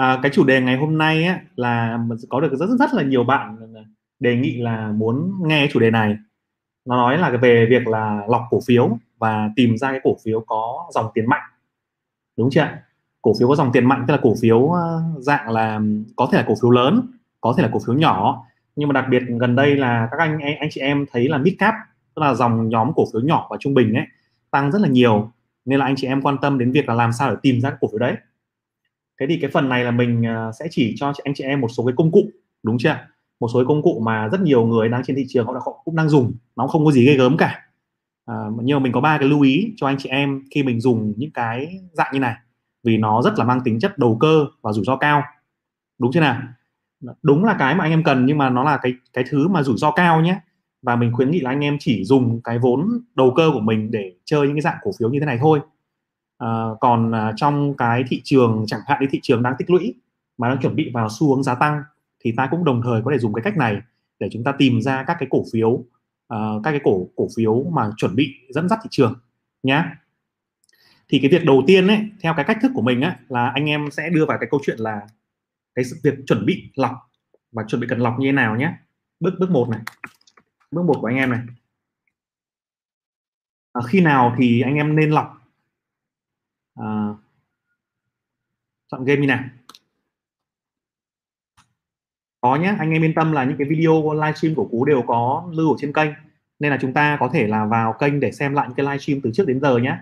à, cái chủ đề ngày hôm nay á, là có được rất rất là nhiều bạn đề nghị là muốn nghe chủ đề này. Nó nói là về việc là lọc cổ phiếu và tìm ra cái cổ phiếu có dòng tiền mạnh. Đúng chưa cổ phiếu có dòng tiền mạnh tức là cổ phiếu ờ, dạng là có thể là cổ phiếu lớn có thể là cổ phiếu nhỏ. Nhưng mà đặc biệt gần đây là các anh anh chị em thấy là mid cap tức là dòng nhóm cổ phiếu nhỏ và trung bình ấy tăng rất là nhiều. Nên là anh chị em quan tâm đến việc là làm sao để tìm ra cái cổ phiếu đấy thế thì cái phần này là mình à, sẽ chỉ cho anh chị em một số cái công cụ đúng chưa? Một số cái công cụ mà rất nhiều người đang trên thị trường họ, đã, họ cũng đang dùng nó không có gì ghê gớm cả. À, nhưng mà mình có ba cái lưu ý cho anh chị em khi mình dùng những cái dạng như này vì nó rất là mang tính chất đầu cơ và rủi ro cao đúng chưa nào? Đúng là cái mà anh em cần nhưng mà nó là cái cái thứ mà rủi ro cao nhé. Và mình khuyến nghị là anh em chỉ dùng cái vốn đầu cơ của mình để chơi những cái dạng cổ phiếu như thế này thôi à, còn à, trong cái thị trường chẳng hạn như thị trường đang tích lũy mà đang chuẩn bị vào xu hướng giá tăng thì ta cũng đồng thời có thể dùng cái cách này để chúng ta tìm ra các cái cổ phiếu uh, các cái cổ cổ phiếu mà chuẩn bị dẫn dắt thị trường nhá. Thì cái việc đầu tiên ấy theo cái cách thức của mình á là anh em sẽ đưa vào cái câu chuyện là cái việc chuẩn bị lọc. Và chuẩn bị cần lọc như thế nào nhé bước bước một này. Bước một của anh em này. À, khi nào thì anh em nên lọc? À, chọn game như nào. Có nhé anh em yên tâm là những cái video livestream của cú đều có lưu ở trên kênh. Nên là chúng ta có thể là vào kênh để xem lại những cái livestream từ trước đến giờ nhé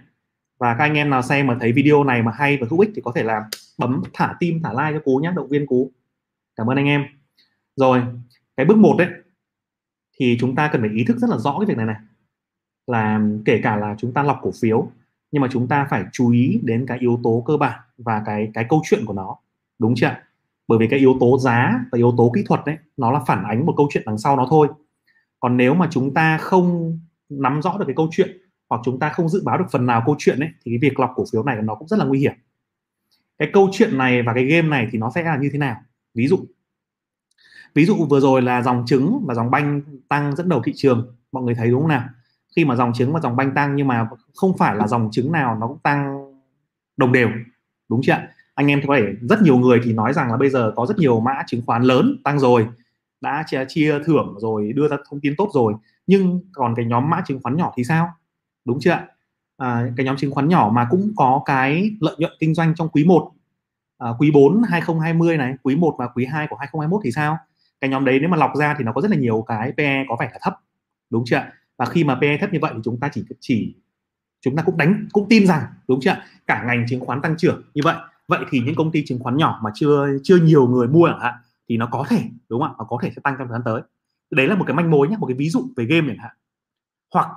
và các anh em nào xem mà thấy video này mà hay và hữu ích thì có thể là bấm thả tim thả like cho cú nhé động viên cú. Cảm ơn anh em. Rồi cái bước một đấy thì chúng ta cần phải ý thức rất là rõ cái việc này này. Là kể cả là chúng ta lọc cổ phiếu nhưng mà chúng ta phải chú ý đến cái yếu tố cơ bản và cái cái câu chuyện của nó. Đúng chưa bởi vì cái yếu tố giá và yếu tố kỹ thuật đấy nó là phản ánh một câu chuyện đằng sau nó thôi. Còn nếu mà chúng ta không nắm rõ được cái câu chuyện hoặc chúng ta không dự báo được phần nào câu chuyện ấy, thì cái việc lọc cổ phiếu này nó cũng rất là nguy hiểm. Cái câu chuyện này và cái game này thì nó sẽ là như thế nào? Ví dụ ví dụ vừa rồi là dòng trứng và dòng banh tăng dẫn đầu thị trường. Mọi người thấy đúng không nào? Khi mà dòng trứng và dòng banh tăng nhưng mà không phải là dòng trứng nào nó cũng tăng đồng đều. Đúng chưa anh em có thể rất nhiều người thì nói rằng là bây giờ có rất nhiều mã chứng khoán lớn tăng rồi đã chia, chia thưởng rồi đưa ra thông tin tốt rồi nhưng còn cái nhóm mã chứng khoán nhỏ thì sao? Đúng chưa à, cái nhóm chứng khoán nhỏ mà cũng có cái lợi nhuận kinh doanh trong quý 1 à, quý 4 2020 này quý 1 và quý 2 của 2021 thì sao? Cái nhóm đấy nếu mà lọc ra thì nó có rất là nhiều cái PE có vẻ là thấp. Đúng chưa và khi mà PE thấp như vậy thì chúng ta chỉ chỉ chúng ta cũng đánh cũng tin rằng đúng chưa cả ngành chứng khoán tăng trưởng như vậy. Vậy thì những công ty chứng khoán nhỏ mà chưa chưa nhiều người mua chẳng hạn thì nó có thể đúng không ạ? Nó có thể sẽ tăng trong thời gian tới. Đấy là một cái manh mối nhé một cái ví dụ về game chẳng hạn. Hoặc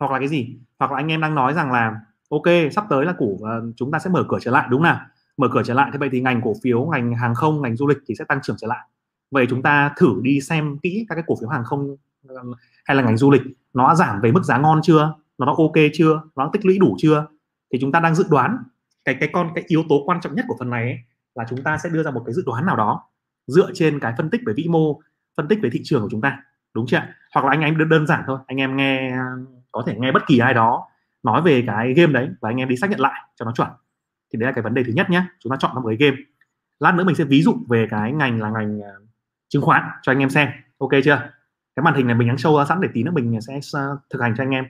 hoặc là cái gì? Hoặc là anh em đang nói rằng là ok sắp tới là cổ uh, chúng ta sẽ mở cửa trở lại đúng nào? Mở cửa trở lại thế vậy thì ngành cổ phiếu ngành hàng không ngành du lịch thì sẽ tăng trưởng trở lại. Vậy chúng ta thử đi xem kỹ các cái cổ phiếu hàng không hay là ngành du lịch nó giảm về mức giá ngon chưa? Nó đã ok chưa? Nó tích lũy đủ chưa? Thì chúng ta đang dự đoán cái cái con cái yếu tố quan trọng nhất của phần này ấy, là chúng ta sẽ đưa ra một cái dự đoán nào đó dựa trên cái phân tích về vĩ mô phân tích về thị trường của chúng ta. Đúng chưa hoặc là anh em đơn giản thôi anh em nghe có thể nghe bất kỳ ai đó nói về cái game đấy và anh em đi xác nhận lại cho nó chuẩn. Thì đấy là cái vấn đề thứ nhất nhé chúng ta chọn một cái game. Lát nữa mình sẽ ví dụ về cái ngành là ngành ờ, chứng khoán cho anh em xem. Ok chưa? Cái màn hình này mình đang show ra sẵn để tí nữa mình sẽ à, thực hành cho anh em.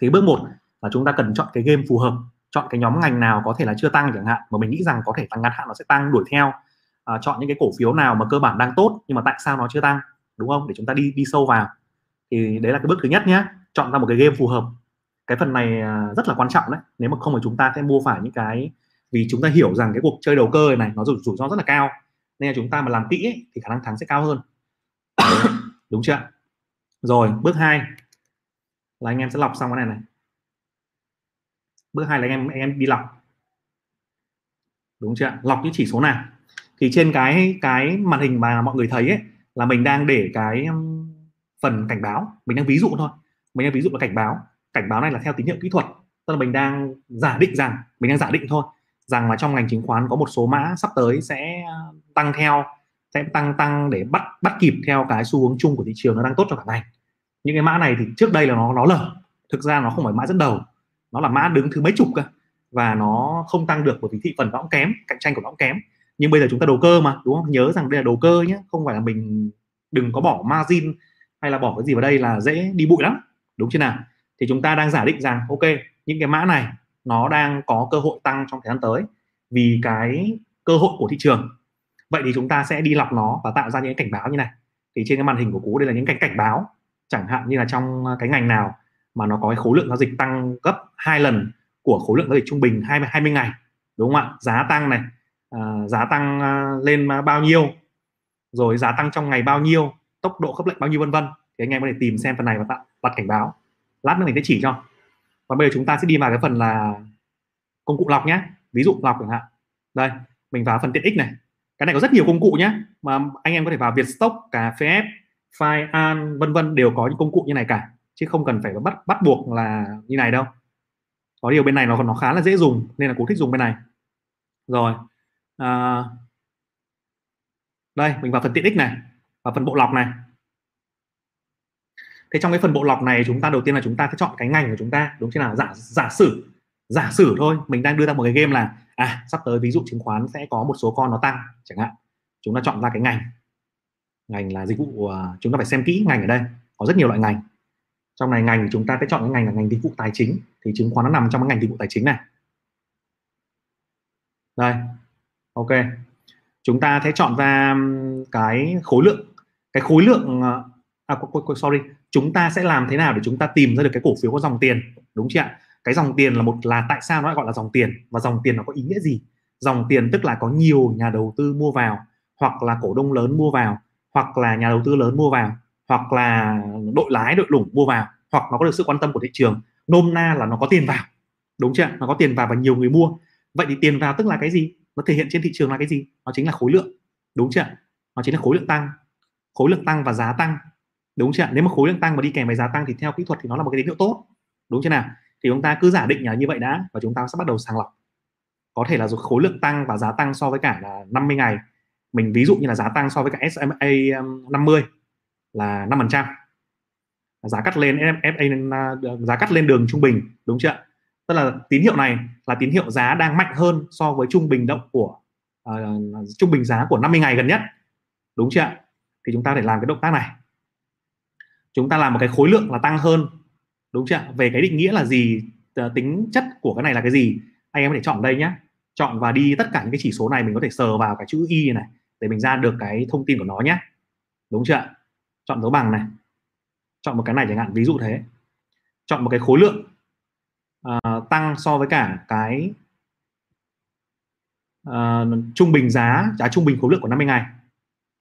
Thì bước một là chúng ta cần chọn cái game phù hợp chọn cái nhóm ngành nào có thể là chưa tăng chẳng hạn mà mình nghĩ rằng có thể tăng ngắn hạn nó sẽ tăng đuổi theo. À, chọn những cái cổ phiếu nào mà cơ bản đang tốt nhưng mà tại sao nó chưa tăng đúng không? Để chúng ta đi đi sâu vào. Thì đấy là cái bước thứ nhất nhé chọn ra một cái game phù hợp. Cái phần này à, rất là quan trọng đấy. Nếu mà không thì chúng ta sẽ mua phải những cái vì chúng ta hiểu rằng cái cuộc chơi đầu cơ này nó rủi ro rất là cao nên là chúng ta mà làm kỹ ấy, thì khả năng thắng sẽ cao hơn đúng chưa rồi, bước hai là anh em sẽ lọc xong cái này này. Bước hai là anh em anh em đi lọc. Đúng chưa lọc những chỉ số nào? Thì trên cái cái màn hình mà mọi người thấy ấy, là mình đang để cái um, phần cảnh báo. Mình đang ví dụ thôi. Mình đang ví dụ là cảnh báo. Cảnh báo này là theo tín hiệu kỹ thuật. Tức là mình đang giả định rằng, mình đang giả định thôi, rằng là trong ngành chứng khoán có một số mã sắp tới sẽ um, tăng theo sẽ tăng tăng để bắt bắt kịp theo cái xu hướng chung của thị trường nó đang tốt cho cả ngành. Những cái mã này thì trước đây là nó nó lở. Thực ra nó không phải mã dẫn đầu. Nó là mã đứng thứ mấy chục cơ. Và nó không tăng được bởi vì thị phần nó cũng kém, cạnh tranh của nó cũng kém. Nhưng bây giờ chúng ta đầu cơ mà, đúng không? Nhớ rằng đây là đầu cơ nhé không phải là mình đừng có bỏ margin hay là bỏ cái gì vào đây là dễ đi bụi lắm. Đúng chưa nào? Thì chúng ta đang giả định rằng, ok, những cái mã này nó đang có cơ hội tăng trong thời gian tới vì cái cơ hội của thị trường vậy thì chúng ta sẽ đi lọc nó và tạo ra những cảnh báo như này. Thì trên cái màn hình của cú đây là những cái cảnh báo chẳng hạn như là trong cái ngành nào mà nó có cái khối lượng giao dịch tăng gấp hai lần của khối lượng giao dịch trung bình 20 20 ngày đúng không ạ? Giá tăng này uh, giá tăng uh, lên bao nhiêu rồi giá tăng trong ngày bao nhiêu tốc độ khớp lệnh bao nhiêu vân vân. Thì anh em có thể tìm xem phần này và tạo bật cảnh báo. Lát nữa mình sẽ chỉ cho. Và bây giờ chúng ta sẽ đi vào cái phần là công cụ lọc nhé. Ví dụ lọc chẳng hạn. Đây mình vào phần tiện ích này cái này có rất nhiều công cụ nhé mà anh em có thể vào Vietstock cà phê file an vân vân đều có những công cụ như này cả. Chứ không cần phải bắt bắt buộc là như này đâu. Có điều bên này nó nó khá là dễ dùng nên là cũng thích dùng bên này. Rồi à, đây mình vào phần tiện ích này và phần bộ lọc này. Thế trong cái phần bộ lọc này chúng ta đầu tiên là chúng ta sẽ chọn cái ngành của chúng ta đúng chưa nào? Giả giả sử giả sử thôi mình đang đưa ra một cái game là à sắp tới ví dụ chứng khoán sẽ có một số con nó tăng chẳng hạn. Chúng ta chọn ra cái ngành. Ngành là dịch vụ uh, chúng ta phải xem kỹ ngành ở đây. Có rất nhiều loại ngành. Trong này ngành chúng ta sẽ chọn cái ngành là ngành dịch vụ tài chính. Thì chứng khoán nó nằm trong cái ngành dịch vụ tài chính này. Đây ok. Chúng ta sẽ chọn ra cái khối lượng. Cái khối lượng ờ, à sorry. Chúng ta sẽ làm thế nào để chúng ta tìm ra được cái cổ phiếu có dòng tiền? Đúng chưa ạ? Cái dòng tiền là một, là tại sao nó lại gọi là dòng tiền? Và dòng tiền nó có ý nghĩa gì? Dòng tiền tức là có nhiều nhà đầu tư mua vào, hoặc là cổ đông lớn mua vào, hoặc là nhà đầu tư lớn mua vào, hoặc là đội lái, đội lủng mua vào, hoặc nó có được sự quan tâm của thị trường. Nôm na là nó có tiền vào, đúng chưa nó có tiền vào và nhiều người mua. Vậy thì tiền vào tức là cái gì? Nó thể hiện trên thị trường là cái gì? Nó chính là khối lượng, đúng chưa nó chính là khối lượng tăng, khối lượng tăng và giá tăng, đúng chưa nếu mà khối lượng tăng mà đi kèm với giá tăng thì theo kỹ thuật thì nó là một cái tín hiệu tốt, đúng chưa nào? Thì chúng ta cứ giả định là như vậy đã và chúng ta sẽ bắt đầu sàng lọc. Có thể là khối lượng tăng và giá tăng so với cả là 50 ngày. Mình ví dụ như là giá tăng so với cả SMA 50 um, là 5% giá cắt lên FA uh, giá cắt lên đường trung bình đúng chưa tức là tín hiệu này là tín hiệu giá đang mạnh hơn so với trung bình động của uh, trung bình giá của 50 ngày gần nhất đúng chưa thì chúng ta để làm cái động tác này. Chúng ta làm một cái khối lượng là tăng hơn đúng chưa? Về cái định nghĩa là gì ờ, tính chất của cái này là cái gì? Anh em có thể chọn đây nhé chọn và đi tất cả những cái chỉ số này mình có thể sờ vào cái chữ y này để mình ra được cái thông tin của nó nhé đúng chưa chọn dấu bằng này. Chọn một cái này chẳng hạn ví dụ thế. Chọn một cái khối lượng uh, tăng so với cả cái uh, trung bình giá giá trung bình khối lượng của 50 ngày.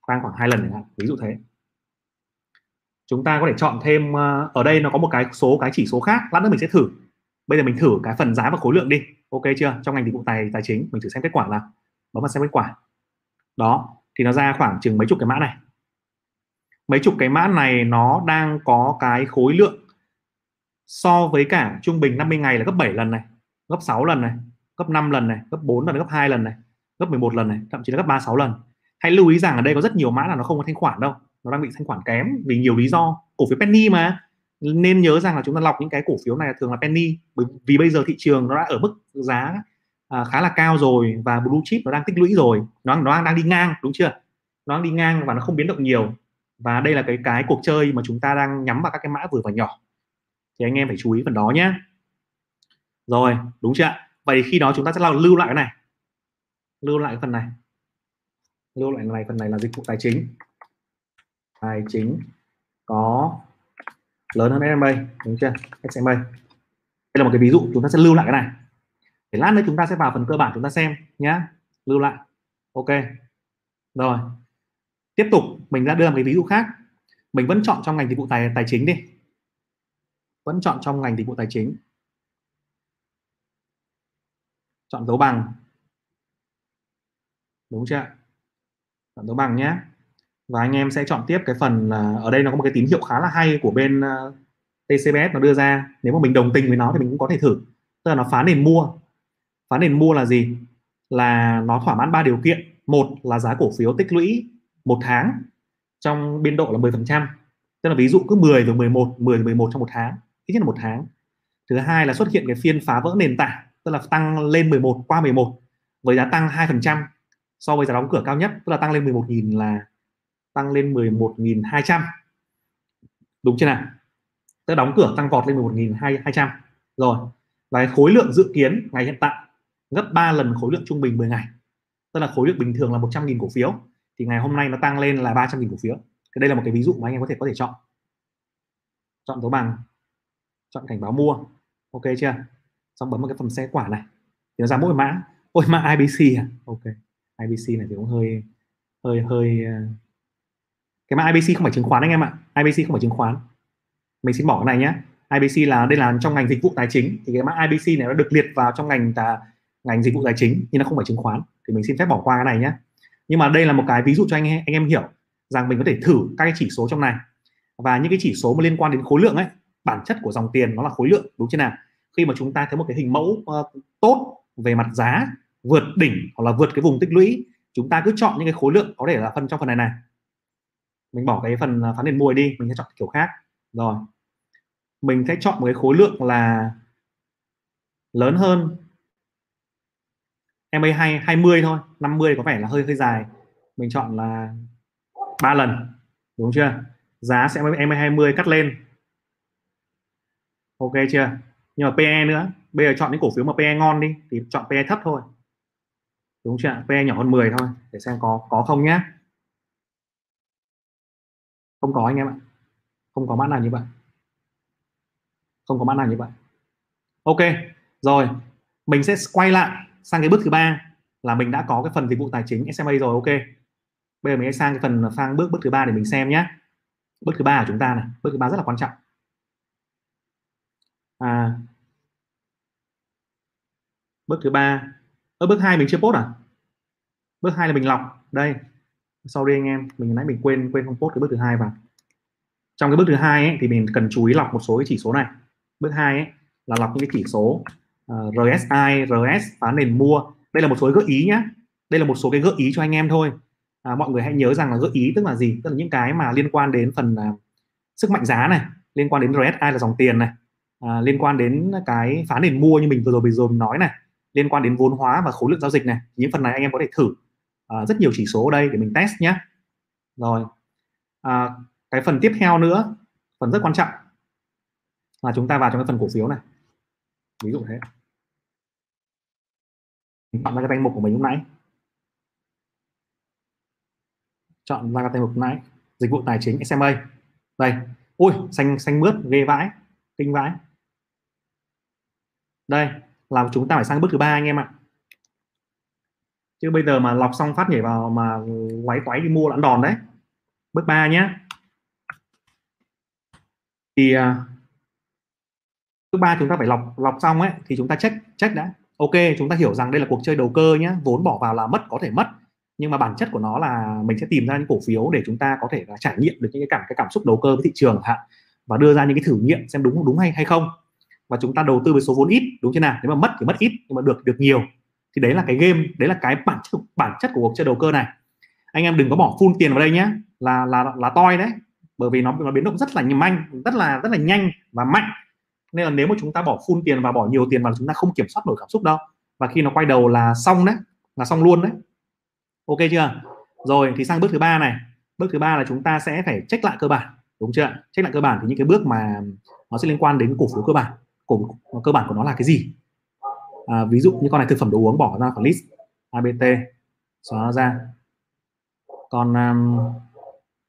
Tăng khoảng hai lần chẳng hạn ví dụ thế chúng ta có thể chọn thêm ờ, ở đây nó có một cái số, cái chỉ số khác, lát nữa mình sẽ thử. Bây giờ mình thử cái phần giá và khối lượng đi. Ok chưa? Trong ngành dịch vụ tài tài chính, mình thử xem kết quả nào. Bấm vào xem kết quả. Đó, thì nó ra khoảng chừng mấy chục cái mã này. Mấy chục cái mã này nó đang có cái khối lượng so với cả trung bình 50 ngày là gấp 7 lần này, gấp 6 lần này, gấp 5 lần này, gấp 4 lần gấp 2 lần này, gấp 11 lần này, thậm chí là gấp 36 lần. Hãy lưu ý rằng ở đây có rất nhiều mã là nó không có thanh khoản đâu nó đang bị thanh khoản kém vì nhiều lý do. Cổ phiếu penny mà. Nên nhớ rằng là chúng ta lọc những cái cổ phiếu này thường là penny bởi vì bây giờ thị trường nó đã ở mức giá à, khá là cao rồi và blue chip nó đang tích lũy rồi. Nó nó đang, đang đi ngang đúng chưa? Nó đang đi ngang và nó không biến động nhiều. Và đây là cái cái cuộc chơi mà chúng ta đang nhắm vào các cái mã vừa và nhỏ. Thì anh em phải chú ý phần đó nhé. Rồi đúng chưa vậy khi đó chúng ta sẽ lưu lại cái này. Lưu lại cái phần này. Lưu lại này phần này là dịch vụ tài chính tài chính có lớn hơn SMA đúng chưa? SMA đây là một cái ví dụ, chúng ta sẽ lưu lại cái này. Để lát nữa chúng ta sẽ vào phần cơ bản chúng ta xem nhé lưu lại. Ok. Rồi. Tiếp tục, mình đã đưa một cái ví dụ khác. Mình vẫn chọn trong ngành dịch vụ tài tài chính đi. Vẫn chọn trong ngành dịch vụ tài chính. Chọn dấu bằng. Đúng chưa? Chọn dấu bằng nhé và anh em sẽ chọn tiếp cái phần là ở đây nó có một cái tín hiệu khá là hay của bên ờ, uh, TCBS nó đưa ra. Nếu mà mình đồng tình với nó thì mình cũng có thể thử. Tức là nó phá nền mua. Phá nền mua là gì? Là nó thỏa mãn ba điều kiện. Một là giá cổ phiếu tích lũy một tháng trong biên độ là 10% tức là ví dụ cứ 10 rồi 11 10 rồi 11 trong một tháng. Ít nhất là một tháng. Thứ hai là xuất hiện cái phiên phá vỡ nền tảng tức là tăng lên 11 qua 11 với giá tăng 2% so với giá đóng cửa cao nhất tức là tăng lên 11.000 là tăng lên 11.200 đúng chưa nào? Tức đóng cửa tăng vọt lên 11.200 rồi và khối lượng dự kiến ngày hiện tại gấp 3 lần khối lượng trung bình 10 ngày. Tức là khối lượng bình thường là 100.000 cổ phiếu thì ngày hôm nay nó tăng lên là 300.000 cổ phiếu. Thì đây là một cái ví dụ mà anh em có thể có thể chọn. Chọn dấu bằng chọn cảnh báo mua. Ok chưa? Xong bấm vào cái phần xe quả này. Thì nó ra mỗi mã. Ôi mã IBC à? Ok IBC này thì cũng hơi hơi hơi ờ, cái mã IBC không phải chứng khoán anh em ạ. IBC không phải chứng khoán. Mình xin bỏ cái này nhé IBC là đây là trong ngành dịch vụ tài chính. Thì cái mã IBC này nó được liệt vào trong ngành ta, ngành dịch vụ tài chính nhưng nó không phải chứng khoán. Thì mình xin phép bỏ qua cái này nhé nhưng mà đây là một cái ví dụ cho anh anh em hiểu rằng mình có thể thử các cái chỉ số trong này. Và những cái chỉ số mà liên quan đến khối lượng ấy bản chất của dòng tiền nó là khối lượng đúng chưa nào? Khi mà chúng ta thấy một cái hình mẫu uh, tốt về mặt giá vượt đỉnh hoặc là vượt cái vùng tích lũy chúng ta cứ chọn những cái khối lượng có thể là phân trong phần này này mình bỏ cái phần à, phán nền mùi đi, mình sẽ chọn kiểu khác. Rồi. Mình sẽ chọn một cái khối lượng là lớn hơn. MA 2 20 thôi 50 có vẻ là hơi hơi dài. Mình chọn là ba lần, đúng chưa? Giá sẽ em 20 cắt lên. Ok chưa? Nhưng mà PE nữa. Bây giờ chọn những cổ phiếu mà PE ngon đi, thì chọn PE thấp thôi. Đúng chưa? PE nhỏ hơn 10 thôi, để xem có có không nhá không có anh em ạ. Không có mã nào như vậy không có mã nào như vậy ok, rồi. Mình sẽ quay lại sang cái bước thứ ba là mình đã có cái phần dịch vụ tài chính SMA rồi, ok. Bây giờ mình sẽ sang cái phần, sang bước bước thứ ba để mình xem nhé bước thứ ba của chúng ta này. Bước thứ ba rất là quan trọng. À. Bước thứ ba. Ở bước hai mình chưa post à? Bước hai là mình lọc. Đây sau anh em mình nãy mình quên quên không post cái bước thứ hai vào. Trong cái bước thứ hai ấy, thì mình cần chú ý lọc một số cái chỉ số này. Bước hai ấy, là lọc những cái chỉ số ờ, uh, RSI, RS phá nền mua. Đây là một số gợi ý nhé đây là một số cái gợi ý cho anh em thôi. À, mọi người hãy nhớ rằng là gợi ý tức là gì? Tức là những cái mà liên quan đến phần uh, sức mạnh giá này liên quan đến RSI là dòng tiền này à, liên quan đến cái phá nền mua như mình vừa rồi vừa rồi mình nói này liên quan đến vốn hóa và khối lượng giao dịch này. Những phần này anh em có thể thử à, rất nhiều chỉ số ở đây để mình test nhé. Rồi à, cái phần tiếp theo nữa phần rất quan trọng. Là chúng ta vào trong cái phần cổ phiếu này. Ví dụ thế. Mình chọn ra cái danh mục của mình lúc nãy. Chọn ra cái danh mục lúc nãy. Dịch vụ tài chính SMA đây. Ui xanh xanh mướt ghê vãi kinh vãi. Đây. Là chúng ta phải sang bước thứ ba anh em ạ chứ bây giờ mà lọc xong phát nhảy vào mà quái quái đi mua là đòn đấy. Bước ba nhé thì uh, bước ba chúng ta phải lọc lọc xong ấy thì chúng ta check check đã. Ok chúng ta hiểu rằng đây là cuộc chơi đầu cơ nhé vốn bỏ vào là mất có thể mất. Nhưng mà bản chất của nó là mình sẽ tìm ra những cổ phiếu để chúng ta có thể là trải nghiệm được những cái cảm cái cảm xúc đầu cơ với thị trường hạn và đưa ra những cái thử nghiệm xem đúng đúng hay hay không. Và chúng ta đầu tư với số vốn ít đúng chưa nào? Nếu mà mất thì mất ít nhưng mà được được nhiều thì đấy là cái game, đấy là cái bản chất bản chất của cuộc chơi đầu cơ này. Anh em đừng có bỏ full tiền vào đây nhé là là là toi đấy. Bởi vì nó nó biến động rất là nhanh, rất là rất là nhanh và mạnh. Nên là nếu mà chúng ta bỏ full tiền và bỏ nhiều tiền vào chúng ta không kiểm soát nổi cảm xúc đâu. Và khi nó quay đầu là xong đấy, là xong luôn đấy. Ok chưa? Rồi, thì sang bước thứ ba này. Bước thứ ba là chúng ta sẽ phải check lại cơ bản. Đúng chưa check lại cơ bản thì những cái bước mà nó sẽ liên quan đến cổ phiếu cơ bản. Cổ, cơ bản của nó là cái gì? À, ví dụ như con này thực phẩm đồ uống bỏ ra khỏi list ABT xóa nó ra. Còn um,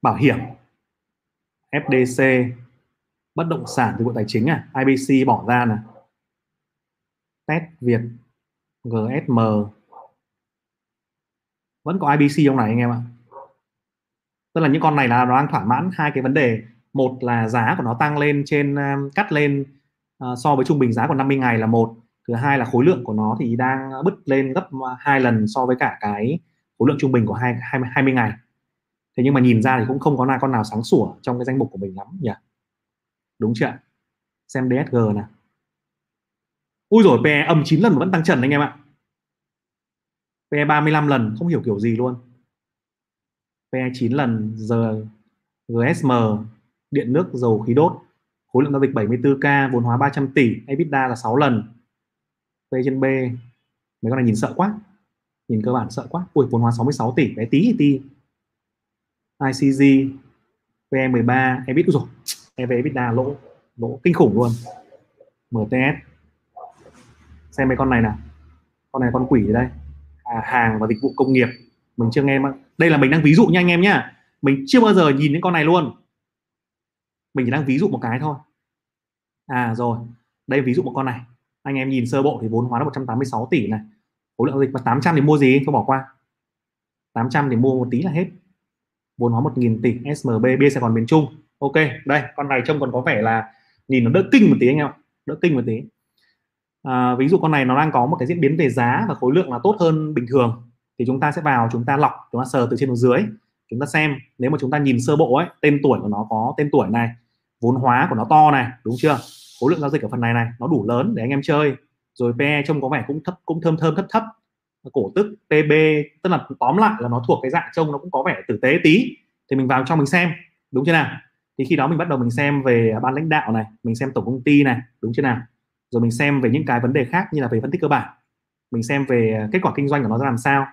bảo hiểm FDC bất động sản dịch vụ tài chính à IBC bỏ ra nè test Việt GSM vẫn có IBC trong này anh em ạ. Tức là những con này là nó đang thỏa mãn hai cái vấn đề. Một là giá của nó tăng lên trên um, cắt lên uh, so với trung bình giá của 50 ngày là một thứ hai là khối lượng của nó thì đang bứt lên gấp hai lần so với cả cái khối lượng trung bình của hai 20, 20 ngày. Thế nhưng mà nhìn ra thì cũng không có nào con nào sáng sủa trong cái danh mục của mình lắm nhỉ? Đúng chưa xem DSG nè ui rồi PE âm 9 lần vẫn tăng trần anh em ạ. PE 35 lần không hiểu kiểu gì luôn. PE 9 lần giờ GSM điện nước dầu khí đốt. Khối lượng giao dịch 74k vốn hóa 300 tỷ EBITDA là 6 lần. P trên B. Mấy con này nhìn sợ quá. Nhìn cơ bản sợ quá. Ui vốn hóa 66 tỷ. Bé tí tí. ICG PE 13 EBIT. Rồi EV EBITDA lỗ lỗ kinh khủng luôn. MTS xem mấy con này nào. Con này con quỷ đây. À, hàng và dịch vụ công nghiệp. Mình chưa nghe mà. Đây là mình đang ví dụ nha anh em nhá mình chưa bao giờ nhìn những con này luôn. Mình chỉ đang ví dụ một cái thôi. À rồi. Đây ví dụ một con này anh em nhìn sơ bộ thì vốn hóa là 186 tỷ này. Khối lượng dịch mà 800 thì mua gì? Không bỏ qua. 800 thì mua một tí là hết. Vốn hóa 1.000 tỷ SMB B Sài Gòn miền Trung. Ok đây con này trông còn có vẻ là nhìn nó đỡ kinh một tí anh em đỡ kinh một tí. À, ví dụ con này nó đang có một cái diễn biến về giá và khối lượng là tốt hơn bình thường thì chúng ta sẽ vào chúng ta lọc chúng ta sờ từ trên xuống dưới. Chúng ta xem nếu mà chúng ta nhìn sơ bộ ấy tên tuổi của nó có tên tuổi này vốn hóa của nó to này đúng chưa? Khối lượng giao dịch ở phần này này nó đủ lớn để anh em chơi. Rồi PE trông có vẻ cũng thấp cũng thơm thơm thấp thấp. Cổ tức PB tức là tóm lại là nó thuộc cái dạng trông nó cũng có vẻ tử tế tí. Thì mình vào trong mình xem đúng chưa nào? Thì khi đó mình bắt đầu mình xem về ban lãnh đạo này mình xem tổng công ty này đúng chưa nào? Rồi mình xem về những cái vấn đề khác như là về phân tích cơ bản. Mình xem về kết quả kinh doanh của nó ra làm sao.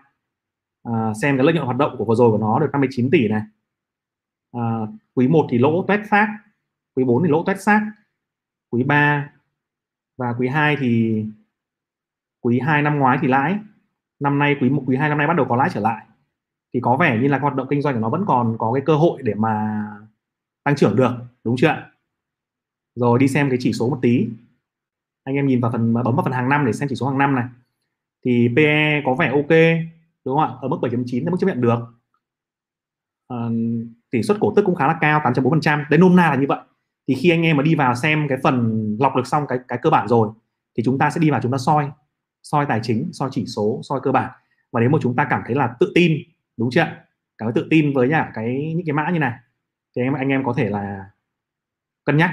À, xem cái lợi nhuận hoạt động của vừa rồi của nó được 59 tỷ này. À, quý 1 thì lỗ tuét xác quý 4 thì lỗ tuét xác quý 3 và quý 2 thì quý 2 năm ngoái thì lãi. Năm nay quý một quý 2 năm nay bắt đầu có lãi trở lại. Thì có vẻ như là hoạt động kinh doanh của nó vẫn còn có cái cơ hội để mà tăng trưởng được đúng chưa ạ? Rồi đi xem cái chỉ số một tí. Anh em nhìn vào phần bấm vào phần hàng năm để xem chỉ số hàng năm này. Thì PE có vẻ ok đúng không ạ? Ở mức 7.9 là mức chấp nhận được. À, tỷ suất cổ tức cũng khá là cao 8.4% đấy nôm na là như vậy thì khi anh em mà đi vào xem cái phần lọc được xong cái cái cơ bản rồi, thì chúng ta sẽ đi vào chúng ta soi. Soi tài chính, soi chỉ số, soi cơ bản. Và nếu mà chúng ta cảm thấy là tự tin, đúng chưa cảm thấy tự tin với nhà cái, những cái mã như này, thì em, anh em có thể là cân nhắc.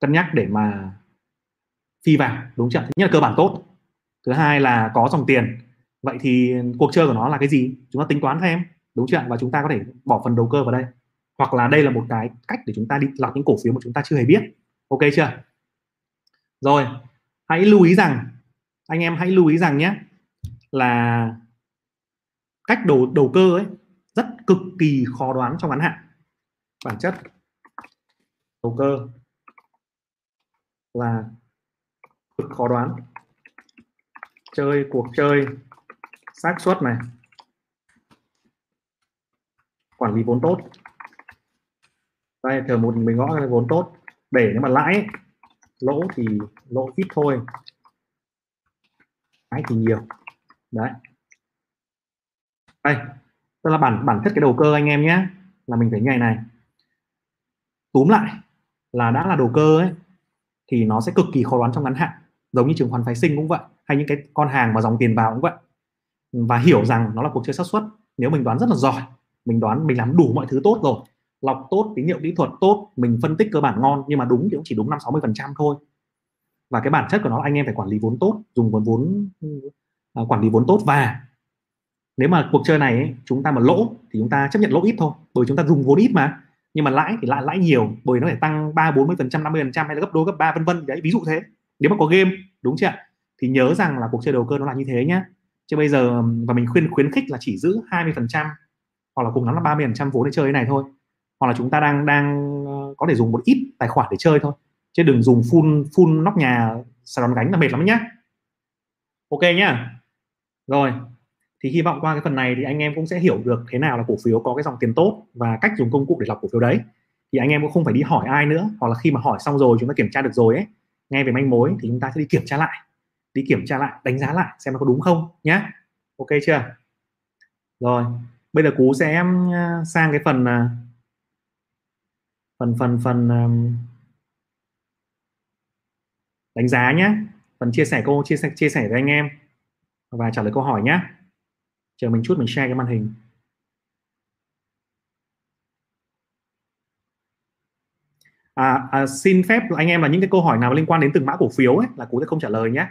Cân nhắc để mà phi vào, đúng chưa thứ nhất là cơ bản tốt. Thứ hai là có dòng tiền. Vậy thì cuộc chơi của nó là cái gì? Chúng ta tính toán thêm, đúng chưa và chúng ta có thể bỏ phần đầu cơ vào đây hoặc là đây là một cái cách để chúng ta đi lọc những cổ phiếu mà chúng ta chưa hề biết. Ok chưa? Rồi, hãy lưu ý rằng, anh em hãy lưu ý rằng nhé, là cách đầu đầu cơ ấy rất cực kỳ khó đoán trong ngắn hạn. Bản chất đầu cơ là cực khó đoán. Chơi cuộc chơi xác suất này, quản lý vốn tốt đây, thường một mình gõ vốn tốt. Để nếu mà lãi, lỗ thì lỗ ít thôi. Lãi thì nhiều. Đấy. Đây, tức là bản bản chất cái đầu cơ anh em nhé, là mình phải như này này. Túm lại là đã là đầu cơ ấy, thì nó sẽ cực kỳ khó đoán trong ngắn hạn. Giống như trường khoán phái sinh cũng vậy, hay những cái con hàng mà dòng tiền vào cũng vậy. Và hiểu rằng nó là cuộc chơi xác suất. Nếu mình đoán rất là giỏi, mình đoán mình làm đủ mọi thứ tốt rồi lọc tốt tín hiệu kỹ thuật tốt mình phân tích cơ bản ngon nhưng mà đúng thì cũng chỉ đúng năm sáu mươi phần trăm thôi. Và cái bản chất của nó anh em phải quản lý vốn tốt dùng vốn vốn uh, quản lý vốn tốt và nếu mà cuộc chơi này ấy, chúng ta mà lỗ thì chúng ta chấp nhận lỗ ít thôi bởi chúng ta dùng vốn ít mà. Nhưng mà lãi thì lại lãi nhiều bởi nó phải tăng ba bốn mươi phần trăm năm mươi phần trăm hay là gấp đôi gấp ba vân vân. Đấy ví dụ thế. Nếu mà có game đúng chưa thì nhớ rằng là cuộc chơi đầu cơ nó là như thế nhá. Chứ bây giờ và mình khuyên khuyến khích là chỉ giữ 20 phần trăm hoặc là cùng lắm là 30 phần trăm vốn để chơi cái này thôi hoặc là chúng ta đang đang ờ, có thể dùng một ít tài khoản để chơi thôi. Chứ đừng dùng full full nóc nhà sài gòn gánh là mệt lắm nhá. Ok nhá. Rồi. Thì hy vọng qua cái phần này thì anh em cũng sẽ hiểu được thế nào là cổ phiếu có cái dòng tiền tốt và cách dùng công cụ để lọc cổ phiếu đấy. Thì anh em cũng không phải đi hỏi ai nữa, hoặc là khi mà hỏi xong rồi chúng ta kiểm tra được rồi ấy, nghe về manh mối thì chúng ta sẽ đi kiểm tra lại, đi kiểm tra lại, đánh giá lại xem nó có đúng không nhé ok chưa? Rồi. Bây giờ cú sẽ sang cái phần à, phần phần phần phần đánh giá nhé phần chia sẻ cô chia sẻ chia sẻ với anh em. Và trả lời câu hỏi nhé chờ mình chút mình share cái màn hình. À, à, xin phép anh em là những cái câu hỏi nào liên quan đến từng mã cổ phiếu ấy là cú sẽ không trả lời nhé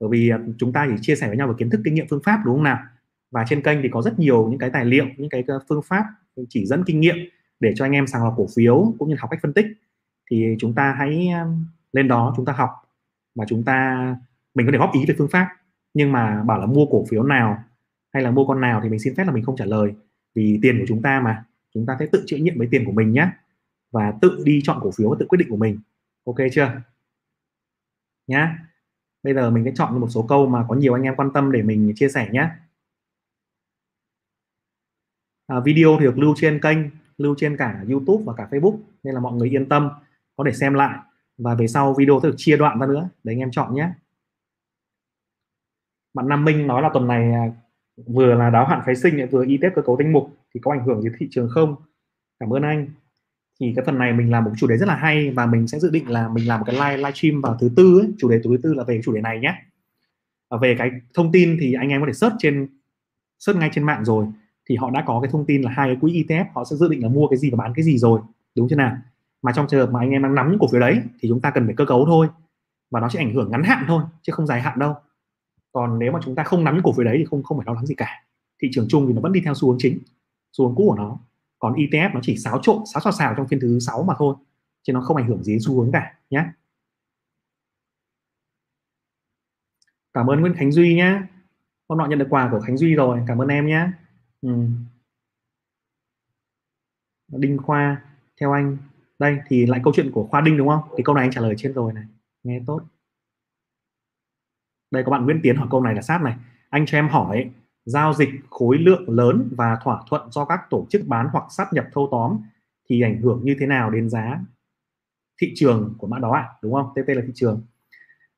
bởi vì à, chúng ta chỉ chia sẻ với nhau về kiến thức kinh nghiệm phương pháp đúng không nào? Và trên kênh thì có rất nhiều những cái tài liệu những cái phương pháp chỉ dẫn kinh nghiệm để cho anh em sàng lọc cổ phiếu cũng như học cách phân tích thì chúng ta hãy um, lên đó chúng ta học và chúng ta mình có thể góp ý về phương pháp. Nhưng mà bảo là mua cổ phiếu nào hay là mua con nào thì mình xin phép là mình không trả lời. Vì tiền của chúng ta mà chúng ta sẽ tự chịu nhiệm với tiền của mình nhé và tự đi chọn cổ phiếu và tự quyết định của mình. Ok chưa? Nhá. Bây giờ mình sẽ chọn một số câu mà có nhiều anh em quan tâm để mình chia sẻ nhé à, video thì được lưu trên kênh lưu trên cả YouTube và cả Facebook, nên là mọi người yên tâm, có thể xem lại. Và về sau video sẽ được chia đoạn ra nữa, để anh em chọn nhé. Bạn Nam Minh nói là tuần này à, vừa là đáo hạn phái sinh, vừa y tế cơ cấu danh mục, thì có ảnh hưởng đến thị trường không? Cảm ơn anh. Thì cái phần này mình làm một chủ đề rất là hay, và mình sẽ dự định là mình làm một cái live live stream vào thứ tư ấy. chủ đề thứ tư là về chủ đề này nhé. Và về cái thông tin thì anh em có thể search trên, search ngay trên mạng rồi thì họ đã có cái thông tin là hai cái quỹ ETF họ sẽ dự định là mua cái gì và bán cái gì rồi, đúng chưa nào? Mà trong trường hợp mà anh em đang nắm cổ phiếu đấy thì chúng ta cần phải cơ cấu thôi, và nó sẽ ảnh hưởng ngắn hạn thôi, chứ không dài hạn đâu. Còn nếu mà chúng ta không nắm cổ phiếu đấy thì không không phải lo lắng gì cả. Thị trường chung thì nó vẫn đi theo xu hướng chính, xu hướng cũ của nó. Còn ETF nó chỉ xáo trộn, xáo xào xào trong phiên thứ sáu mà thôi, chứ nó không ảnh hưởng gì đến xu hướng cả nhé cảm ơn Nguyễn Khánh Duy nhé hôm nọ nhận được quà của Khánh Duy rồi, cảm ơn em nhé ừ. Đinh Khoa theo anh. Đây thì lại câu chuyện của Khoa Đinh đúng không? Thì câu này anh trả lời trên rồi này. Nghe tốt. Đây có bạn Nguyễn Tiến hỏi câu này là sát này. Anh cho em hỏi giao dịch khối lượng lớn và thỏa thuận do các tổ chức bán hoặc sát nhập thâu tóm thì ảnh hưởng như thế nào đến giá thị trường của mã đó ạ? À? đúng không? Tt là thị trường.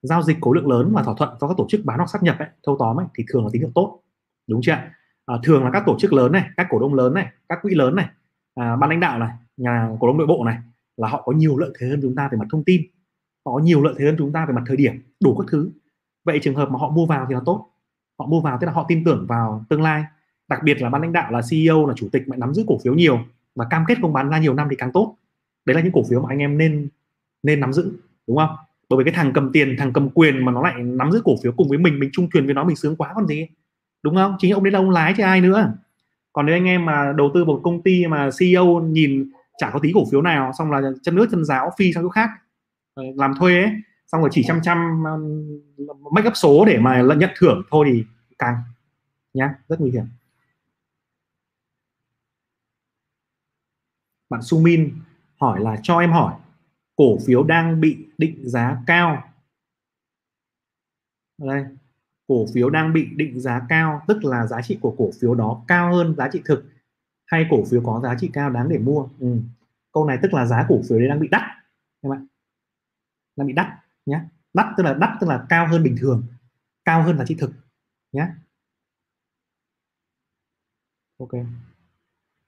Giao dịch khối lượng lớn và thỏa thuận do các tổ chức bán hoặc sát nhập ấy, thâu tóm ấy, thì thường là tín hiệu tốt. Đúng chưa à, thường là các tổ chức lớn này các cổ đông lớn này các quỹ lớn này à, ban lãnh đạo này nhà cổ đông nội bộ này là họ có nhiều lợi thế hơn chúng ta về mặt thông tin họ có nhiều lợi thế hơn chúng ta về mặt thời điểm đủ các thứ. Vậy trường hợp mà họ mua vào thì là tốt họ mua vào tức là họ tin tưởng vào tương lai. Đặc biệt là ban lãnh đạo là CEO là chủ tịch mà nắm giữ cổ phiếu nhiều và cam kết không bán ra nhiều năm thì càng tốt. Đấy là những cổ phiếu mà anh em nên nên nắm giữ đúng không? Bởi vì cái thằng cầm tiền thằng cầm quyền mà nó lại nắm giữ cổ phiếu cùng với mình mình chung truyền với nó mình sướng quá còn gì đúng không? Chính ông đấy là ông lái chứ ai nữa. Còn nếu anh em mà đầu tư một công ty mà CEO nhìn chả có tí cổ phiếu nào, xong là chân nước chân giáo phi sang chỗ khác ờ, làm thuê ấy, xong rồi chỉ chăm chăm make up số để mà nhận thưởng thôi thì càng nhá, rất nguy hiểm. Bạn Sumin hỏi là cho em hỏi, cổ phiếu đang bị định giá cao. Đây cổ phiếu đang bị định giá cao, tức là giá trị của cổ phiếu đó cao hơn giá trị thực hay cổ phiếu có giá trị cao đáng để mua? Ừ. câu này tức là giá cổ phiếu đấy đang bị đắt các bạn đang bị đắt nhé đắt tức là, đắt tức là cao hơn bình thường, cao hơn giá trị thực nhé ok.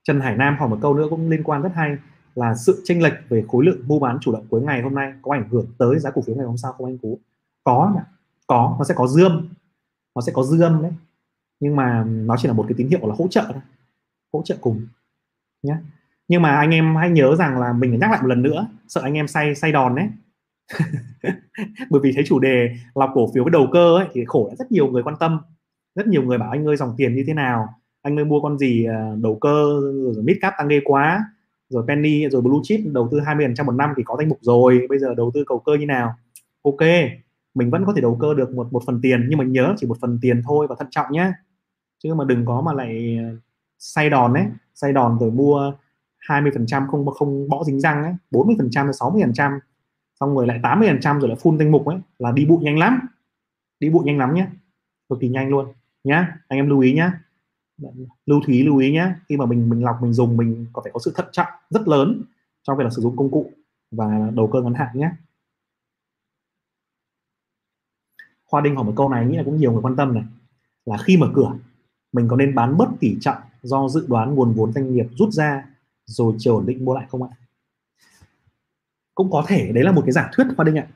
Trần Hải Nam hỏi một câu nữa cũng liên quan rất hay là sự chênh lệch về khối lượng mua bán chủ động cuối ngày hôm nay có ảnh hưởng tới giá cổ phiếu ngày hôm sau không anh Cú? Có mà có, nó sẽ có dương nó sẽ có dư âm đấy. Nhưng mà nó chỉ là một cái tín hiệu là hỗ trợ thôi. Hỗ trợ cùng nhé nhưng mà anh em hãy nhớ rằng là mình nhắc lại một lần nữa. Sợ anh em say say đòn đấy. Bởi vì thấy chủ đề lọc cổ phiếu với đầu cơ ấy, thì khổ rất nhiều người quan tâm. Rất nhiều người bảo anh ơi, dòng tiền như thế nào? Anh ơi, mua con gì? À, đầu cơ, rồi mid cap tăng ghê quá. Rồi penny, rồi blue chip đầu tư 20% một năm thì có danh mục rồi. Bây giờ đầu tư cầu cơ như nào? Ok mình vẫn có thể đầu cơ được một một phần tiền, nhưng mà nhớ chỉ một phần tiền thôi và thận trọng nhé chứ mà đừng có mà lại ờ, say đòn đấy say đòn rồi mua 20 phần trăm không không bỏ dính răng ấy. 40 phần trăm 60 phần trăm, xong rồi lại 80 phần trăm rồi lại full danh mục ấy, là đi bụi nhanh lắm. Đi bụi nhanh lắm nhé cực kỳ nhanh luôn, nhá. Anh em lưu ý nhá. Lưu ý lưu ý nhé khi mà mình mình lọc, mình dùng, mình có phải có sự thận trọng rất lớn trong việc là sử dụng công cụ và đầu cơ ngắn hạn nhé Khoa Đinh hỏi một câu này nghĩ là cũng nhiều người quan tâm này là khi mở cửa mình có nên bán bớt tỷ trọng do dự đoán nguồn vốn doanh nghiệp rút ra rồi chờ ổn định mua lại không ạ? Cũng có thể đấy là một cái giả thuyết Khoa Đinh ạ.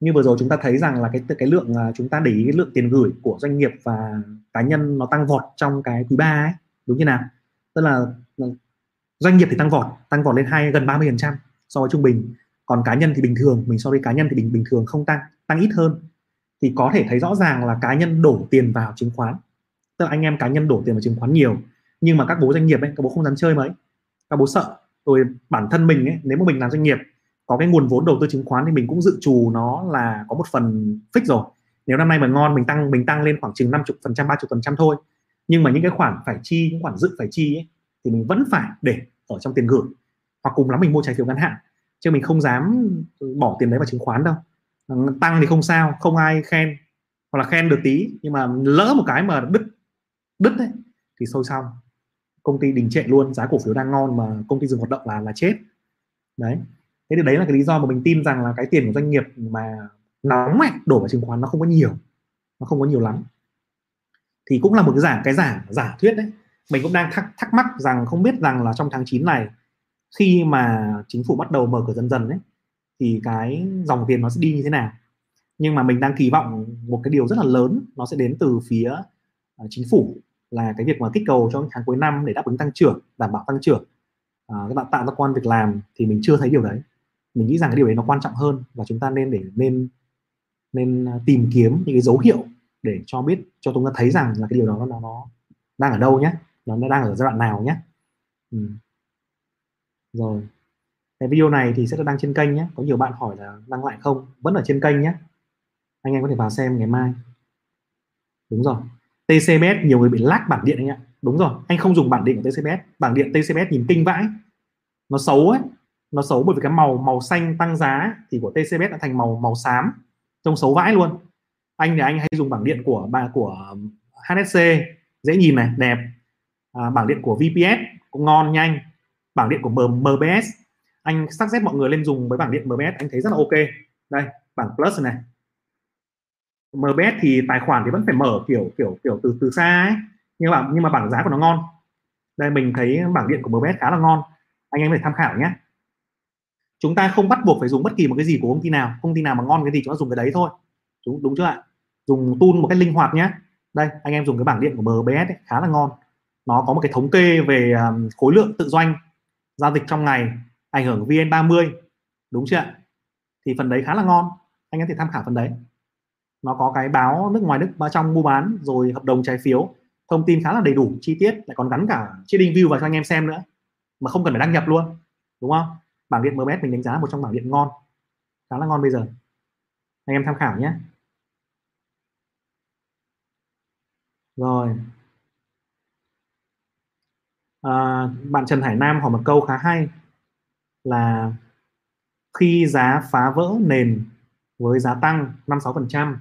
Như vừa rồi chúng ta thấy rằng là cái cái lượng à, chúng ta để ý cái lượng tiền gửi của doanh nghiệp và cá nhân nó tăng vọt trong cái quý 3 ấy, đúng như nào? Tức là à, doanh nghiệp thì tăng vọt, tăng vọt lên hai gần 30% so với trung bình. Còn cá nhân thì bình thường, mình so với cá nhân thì bình bình thường không tăng, tăng ít hơn thì có thể thấy rõ ràng là cá nhân đổ tiền vào chứng khoán. Tức là anh em cá nhân đổ tiền vào chứng khoán nhiều nhưng mà các bố doanh nghiệp ấy các bố không dám chơi mấy. Các bố sợ. Rồi bản thân mình ấy nếu mà mình làm doanh nghiệp có cái nguồn vốn đầu tư chứng khoán thì mình cũng dự trù nó là có một phần fix rồi. Nếu năm nay mà ngon mình tăng mình tăng lên khoảng chừng 50 phần trăm ba phần trăm thôi. Nhưng mà những cái khoản phải chi những khoản dự phải chi ấy, thì mình vẫn phải để ở trong tiền gửi. Hoặc cùng lắm mình mua trái phiếu ngắn hạn. Chứ mình không dám bỏ tiền đấy vào chứng khoán đâu tăng thì không sao không ai khen. Hoặc là khen được tí nhưng mà lỡ một cái mà đứt đứt đấy thì sâu xong công ty đình trệ luôn giá cổ phiếu đang ngon mà công ty dừng hoạt động là là chết. Đấy. Thế thì đấy là cái lý do mà mình tin rằng là cái tiền của doanh nghiệp mà nóng mạnh đổ vào chứng khoán nó không có nhiều nó không có nhiều lắm. Thì cũng là một cái giả cái giả giả thuyết đấy. Mình cũng đang thắc, thắc mắc rằng không biết rằng là trong tháng 9 này khi mà chính phủ bắt đầu mở cửa dần dần ấy thì cái dòng tiền nó sẽ đi như thế nào. Nhưng mà mình đang kỳ vọng một cái điều rất là lớn nó sẽ đến từ phía uh, chính phủ là cái việc mà kích cầu cho tháng cuối năm để đáp ứng tăng trưởng đảm bảo tăng trưởng. Uh, các bạn tạo ra quan việc làm thì mình chưa thấy điều đấy. Mình nghĩ rằng cái điều đấy nó quan trọng hơn và chúng ta nên để nên nên ờ, tìm kiếm những cái dấu hiệu để cho biết cho chúng ta thấy rằng là cái điều đó nó nó đang ở đâu nhé nó đang ở giai đoạn nào nhé ừ. rồi cái video này thì sẽ được đăng trên kênh nhé. Có nhiều bạn hỏi là đăng lại không? Vẫn ở trên kênh nhé. Anh em có thể vào xem ngày mai. Đúng rồi. TCBS nhiều người bị lag bản điện anh ạ. Đúng rồi. Anh không dùng bản điện của TCBS bản điện TCBS nhìn kinh vãi. Nó xấu ấy. Nó xấu bởi vì cái màu màu xanh tăng giá thì của TCBS đã thành màu màu xám. Trông xấu vãi luôn. Anh thì anh hay dùng bảng điện của bà của HSC dễ nhìn này đẹp. À, bảng điện của VPS cũng ngon nhanh. Bảng điện của MBS anh sắp xếp mọi người lên dùng với bảng điện MBS anh thấy rất là ok. Đây bảng plus này MBS thì tài khoản thì vẫn phải mở kiểu kiểu kiểu từ từ xa ấy. Nhưng mà nhưng mà bảng giá của nó ngon. Đây mình thấy bảng điện của MBS khá là ngon. Anh em phải tham khảo nhé. Chúng ta không bắt buộc phải dùng bất kỳ một cái gì của công ty nào. Công ty nào mà ngon cái gì chúng ta dùng cái đấy thôi. Đúng đúng chưa ạ? Dùng tool một cách linh hoạt nhé. Đây anh em dùng cái bảng điện của MBS ấy, khá là ngon. Nó có một cái thống kê về um, khối lượng tự doanh giao dịch trong ngày ảnh hưởng VN30 đúng chưa ạ? Thì phần đấy khá là ngon. Anh em thể tham khảo phần đấy. Nó có cái báo nước ngoài nước trong mua bán rồi hợp đồng trái phiếu. Thông tin khá là đầy đủ chi tiết lại còn gắn cả trading view vào cho anh em xem nữa mà không cần phải đăng nhập luôn đúng không? Bảng điện MBS mình đánh giá một trong bảng điện ngon. Khá là ngon bây giờ. Anh em tham khảo nhé. Rồi. À, bạn Trần Hải Nam hỏi một câu khá hay là khi giá phá vỡ nền với giá tăng 5-6%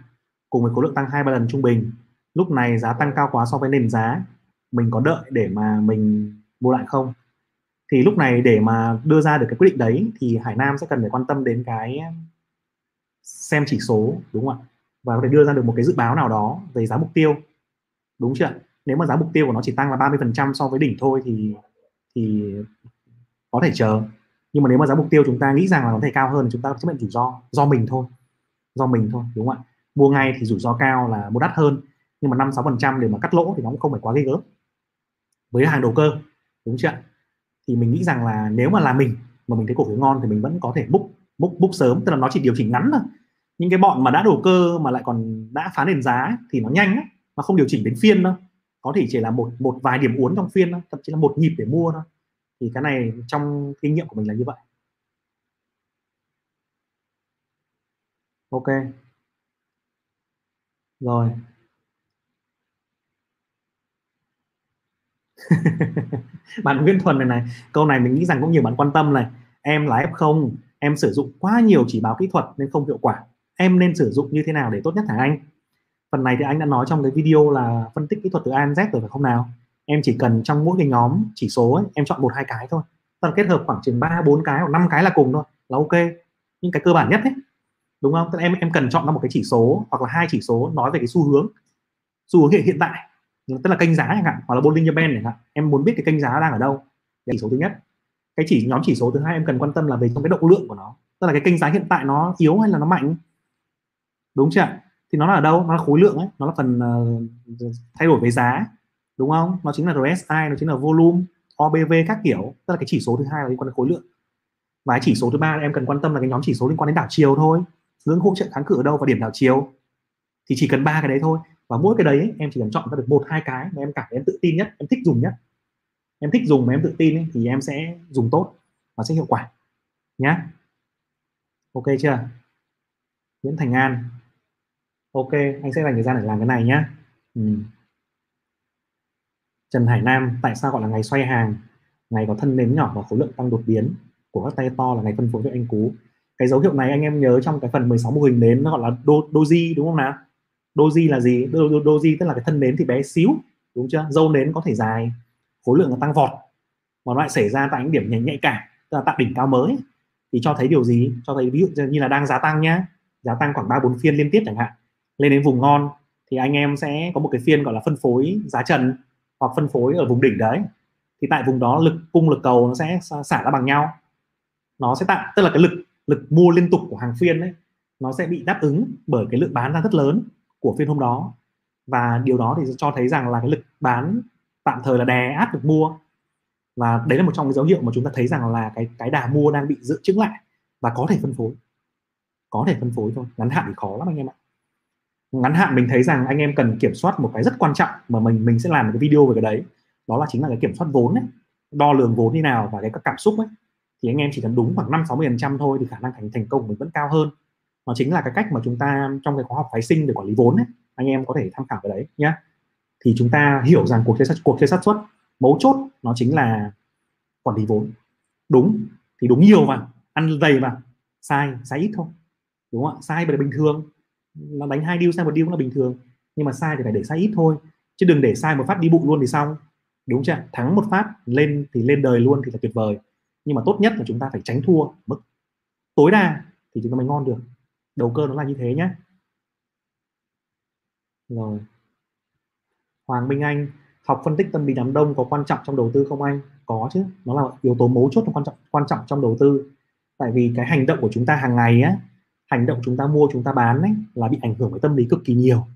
cùng với khối lượng tăng hai ba lần trung bình, lúc này giá tăng cao quá so với nền giá mình có đợi để mà mình mua lại không? Thì lúc này để mà đưa ra được cái quyết định đấy thì Hải Nam sẽ cần phải quan tâm đến cái xem chỉ số, đúng không ạ? Và có thể đưa ra được một cái dự báo nào đó về giá mục tiêu, đúng chưa nếu mà giá mục tiêu của nó chỉ tăng là 30% so với đỉnh thôi thì thì có thể chờ nhưng mà nếu mà giá mục tiêu chúng ta nghĩ rằng là có thể cao hơn thì chúng ta chấp nhận rủi ro do mình thôi. Do mình thôi đúng không ạ? Mua ngay thì rủi ro cao là mua đắt hơn nhưng mà năm sáu phần trăm để mà cắt lỗ thì nó cũng không phải quá ghê gớm. Với hàng đầu cơ đúng chưa thì mình nghĩ rằng là nếu mà là mình mà mình thấy cổ phiếu ngon thì mình vẫn có thể book book book sớm. Tức là nó chỉ điều chỉnh ngắn thôi. Những cái bọn mà đã đầu cơ mà lại còn đã phá nền giá thì nó nhanh ấy, nó không điều chỉnh đến phiên đâu. Có thể chỉ là một một vài điểm uốn trong phiên thôi thậm chí là một nhịp để mua thôi thì cái này trong kinh nghiệm của mình là như vậy. Ok. Rồi. Bạn Nguyễn Thuần này này, câu này mình nghĩ rằng cũng nhiều bạn quan tâm này. Em là F0 em sử dụng quá nhiều chỉ báo kỹ thuật nên không hiệu quả. Em nên sử dụng như thế nào để tốt nhất hả anh? Phần này thì anh đã nói trong cái video là phân tích kỹ thuật từ A đến Z rồi phải không nào? Em chỉ cần trong mỗi cái nhóm chỉ số ấy, em chọn một hai cái thôi. Toàn kết hợp khoảng chừng ba bốn cái hoặc năm cái là cùng thôi là ok. Những cái cơ bản nhất ấy đúng không? Tức là em em cần chọn ra một cái chỉ số hoặc là hai chỉ số nói về cái xu hướng. Xu hướng hiện hiện tại tức là kênh giá chẳng hạn hoặc là Bollinger Band chẳng hạn. Em muốn biết cái kênh giá đang ở đâu. Chỉ số thứ nhất. Cái chỉ nhóm chỉ số thứ hai em cần quan tâm là về trong cái độ lượng của nó. Tức là cái kênh giá hiện tại nó yếu hay là nó mạnh? Đúng chưa thì nó là ở đâu? Nó là khối lượng ấy. Nó là phần uh, thay đổi về giá đúng không? Nó chính là RSI nó chính là volume OBV các kiểu. Tức là cái chỉ số thứ hai là liên quan đến khối lượng. Và cái chỉ số thứ ba em cần quan tâm là cái nhóm chỉ số liên quan đến đảo chiều thôi. Hướng hỗ trợ kháng cự ở đâu và điểm đảo chiều. Thì chỉ cần ba cái đấy thôi. Và mỗi cái đấy em chỉ cần chọn ra được một hai cái mà em cảm thấy em tự tin nhất em thích dùng nhất. Em thích dùng mà em tự tin ấy, thì em sẽ dùng tốt. Và sẽ hiệu quả. Nhá. Ok chưa? Nguyễn Thành An. Ok anh sẽ dành thời gian để làm cái này nhá. Ừ. Trần Hải Nam tại sao gọi là ngày xoay hàng? Ngày có thân nến nhỏ và khối lượng tăng đột biến của các tay to là ngày phân phối cho anh cú. Cái dấu hiệu này anh em nhớ trong cái phần 16 mô hình nến nó gọi là do, doji đúng không nào? Doji là gì? Do, do, doji tức là cái thân nến thì bé xíu đúng chưa? Dâu nến có thể dài khối lượng nó tăng vọt. Mà nó lại xảy ra tại những điểm nhạy, nhạy cảm tức là tại đỉnh cao mới. Thì cho thấy điều gì? Cho thấy ví dụ như là đang giá tăng nhá. Giá tăng khoảng ba bốn phiên liên tiếp chẳng hạn. Lên đến vùng ngon thì anh em sẽ có một cái phiên gọi là phân phối giá trần hoặc phân phối ở vùng đỉnh đấy, thì tại vùng đó lực cung lực cầu nó sẽ xả ra bằng nhau. Nó sẽ tạo, tức là cái lực lực mua liên tục của hàng phiên đấy nó sẽ bị đáp ứng bởi cái lượng bán ra rất lớn của phiên hôm đó. Và điều đó thì cho thấy rằng là cái lực bán tạm thời là đè áp được mua. Và đấy là một trong những dấu hiệu mà chúng ta thấy rằng là cái cái đà mua đang bị dự trữ lại và có thể phân phối. Có thể phân phối thôi, ngắn hạn thì khó lắm anh em ạ ngắn hạn mình thấy rằng anh em cần kiểm soát một cái rất quan trọng mà mình mình sẽ làm một cái video về cái đấy. Đó là chính là cái kiểm soát vốn ấy. Đo lường vốn như nào và cái các cảm xúc ấy. Thì anh em chỉ cần đúng khoảng 5 60 phần trăm thôi thì khả năng thành thành công mình vẫn cao hơn. Nó chính là cái cách mà chúng ta trong cái khóa học phái sinh để quản lý vốn ấy, anh em có thể tham khảo cái đấy nhé thì chúng ta hiểu rằng cuộc chơi cuộc chơi sát xuất, mấu chốt nó chính là quản lý vốn. Đúng, thì đúng nhiều mà, ăn dày mà. Sai sai ít thôi. Đúng không ạ? Sai là bình thường nó đánh hai điêu sai một điêu cũng là bình thường. Nhưng mà sai thì phải để sai ít thôi. Chứ đừng để sai một phát đi bụng luôn thì xong. Đúng chưa thắng một phát lên thì lên đời luôn thì là tuyệt vời. Nhưng mà tốt nhất là chúng ta phải tránh thua mức tối đa thì chúng ta mới ngon được. Đầu cơ nó là như thế nhé rồi. Hoàng Minh Anh, học phân tích tâm lý đám đông có quan trọng trong đầu tư không anh? Có chứ. Nó là yếu tố mấu chốt quan trọng quan trọng trong đầu tư. Tại vì cái hành động của chúng ta hàng ngày á hành động chúng ta mua chúng ta bán ấy là bị ảnh hưởng bởi tâm lý cực kỳ nhiều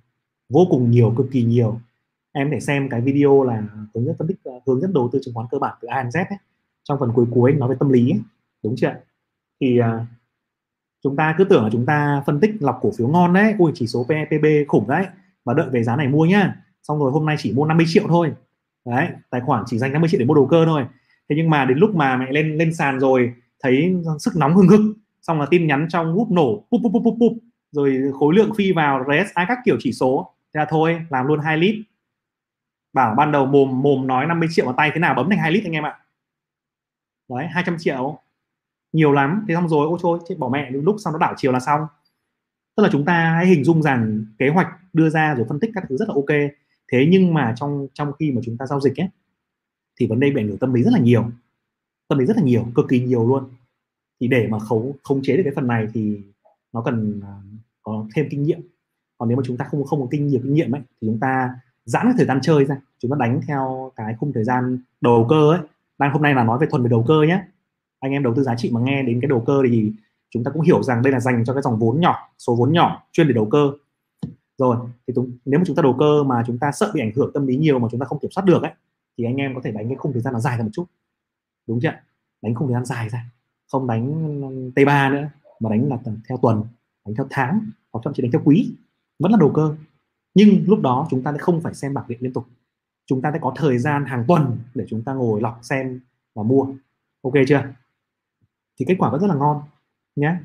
vô cùng nhiều cực kỳ nhiều em để xem cái video là hướng dẫn phân tích ờ, hướng dẫn đầu tư chứng khoán cơ bản từ A đến Z ấy. trong phần cuối cuối nói về tâm lý ấy. đúng chưa thì uh, chúng ta cứ tưởng là chúng ta phân tích lọc cổ phiếu ngon đấy ui chỉ số PEPB khủng đấy và đợi về giá này mua nhá xong rồi hôm nay chỉ mua 50 triệu thôi đấy tài khoản chỉ dành 50 triệu để mua đầu cơ thôi thế nhưng mà đến lúc mà mẹ lên lên sàn rồi thấy sức nóng hừng hực xong là tin nhắn trong group nổ pup pup pup pup, pup. Rồi khối lượng phi vào RSI các kiểu chỉ số. Thế là thôi làm luôn 2 lít. Bảo ban đầu mồm mồm nói 50 triệu vào tay thế nào bấm thành 2 lít anh em ạ. Đấy 200 triệu. Nhiều lắm. Thế xong rồi ôi thôi chết bỏ mẹ. Lúc sau nó đảo chiều là xong. Tức là chúng ta hãy hình dung rằng kế hoạch đưa ra rồi phân tích các thứ rất là ok. Thế nhưng mà trong trong khi mà chúng ta giao dịch ấy thì vấn đề bị ảnh hưởng tâm lý rất là nhiều. Tâm lý rất là nhiều cực kỳ nhiều luôn thì để mà khống khống chế được cái phần này thì nó cần à, có thêm kinh nghiệm. Còn nếu mà chúng ta không không có kinh nghiệm kinh nghiệm ấy thì chúng ta giãn cái thời gian chơi ra. Chúng ta đánh theo cái khung thời gian đầu cơ ấy. Đang hôm nay là nói về thuần về đầu cơ nhé anh em đầu tư giá trị mà nghe đến cái đầu cơ thì chúng ta cũng hiểu rằng đây là dành cho cái dòng vốn nhỏ số vốn nhỏ chuyên để đầu cơ. Rồi thì chúng, nếu mà chúng ta đầu cơ mà chúng ta sợ bị ảnh hưởng tâm lý nhiều mà chúng ta không kiểm soát được ấy thì anh em có thể đánh cái khung thời gian nó dài ra một chút. Đúng chưa đánh khung thời gian dài ra không đánh t 3 nữa, mà đánh là theo tuần, đánh theo tháng, hoặc thậm chí đánh theo quý, vẫn là đầu cơ. Nhưng lúc đó chúng ta sẽ không phải xem bảng điện liên tục. Chúng ta sẽ có thời gian hàng tuần để chúng ta ngồi lọc xem và mua. Ok chưa? Thì kết quả vẫn rất là ngon, nhé.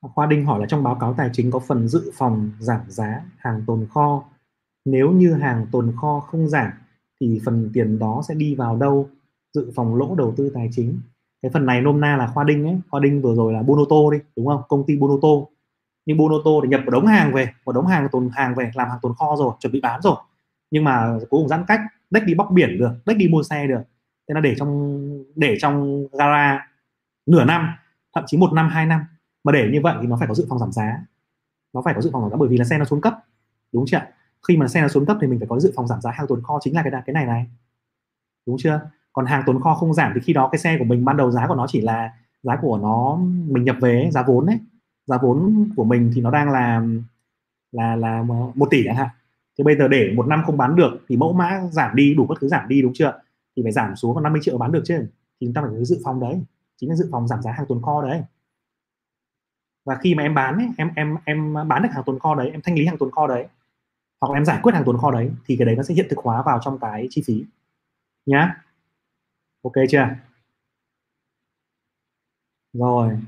Khoa Đinh hỏi là trong báo cáo tài chính có phần dự phòng giảm giá hàng tồn kho. Nếu như hàng tồn kho không giảm thì phần tiền đó sẽ đi vào đâu? Dự phòng lỗ đầu tư tài chính. Cái phần này nôm na là Khoa Đinh ấy, Khoa Đinh vừa rồi là Bonoto đi, đúng không? Công ty Bonoto. Nhưng Bonoto thì nhập một đống hàng về, một đống hàng tồn hàng về làm hàng tồn kho rồi, chuẩn bị bán rồi. Nhưng mà cuối cùng giãn cách, đếch đi bóc biển được, đếch đi mua xe được. Thế là để trong để trong gara nửa năm, thậm chí một năm, hai năm mà để như vậy thì nó phải có dự phòng giảm giá nó phải có dự phòng giảm giá bởi vì là xe nó xuống cấp đúng chưa khi mà xe nó xuống cấp thì mình phải có dự phòng giảm giá hàng tồn kho chính là cái cái này này. Đúng chưa? Còn hàng tồn kho không giảm thì khi đó cái xe của mình ban đầu giá của nó chỉ là giá của nó mình nhập về giá vốn đấy giá vốn của mình thì nó đang là là là một tỷ chẳng hạn. Thì bây giờ để một năm không bán được thì mẫu mã giảm đi đủ các thứ giảm đi đúng chưa? Thì phải giảm xuống còn 50 triệu bán được chứ. Thì chúng ta phải có dự phòng đấy. Chính là dự phòng giảm giá hàng tồn kho đấy. Và khi mà em bán ấy, em em em bán được hàng tồn kho đấy em thanh lý hàng tồn kho đấy hoặc là em giải quyết hàng tồn kho đấy thì cái đấy nó sẽ hiện thực hóa vào trong cái chi phí. Nhá. Ok chưa? Rồi,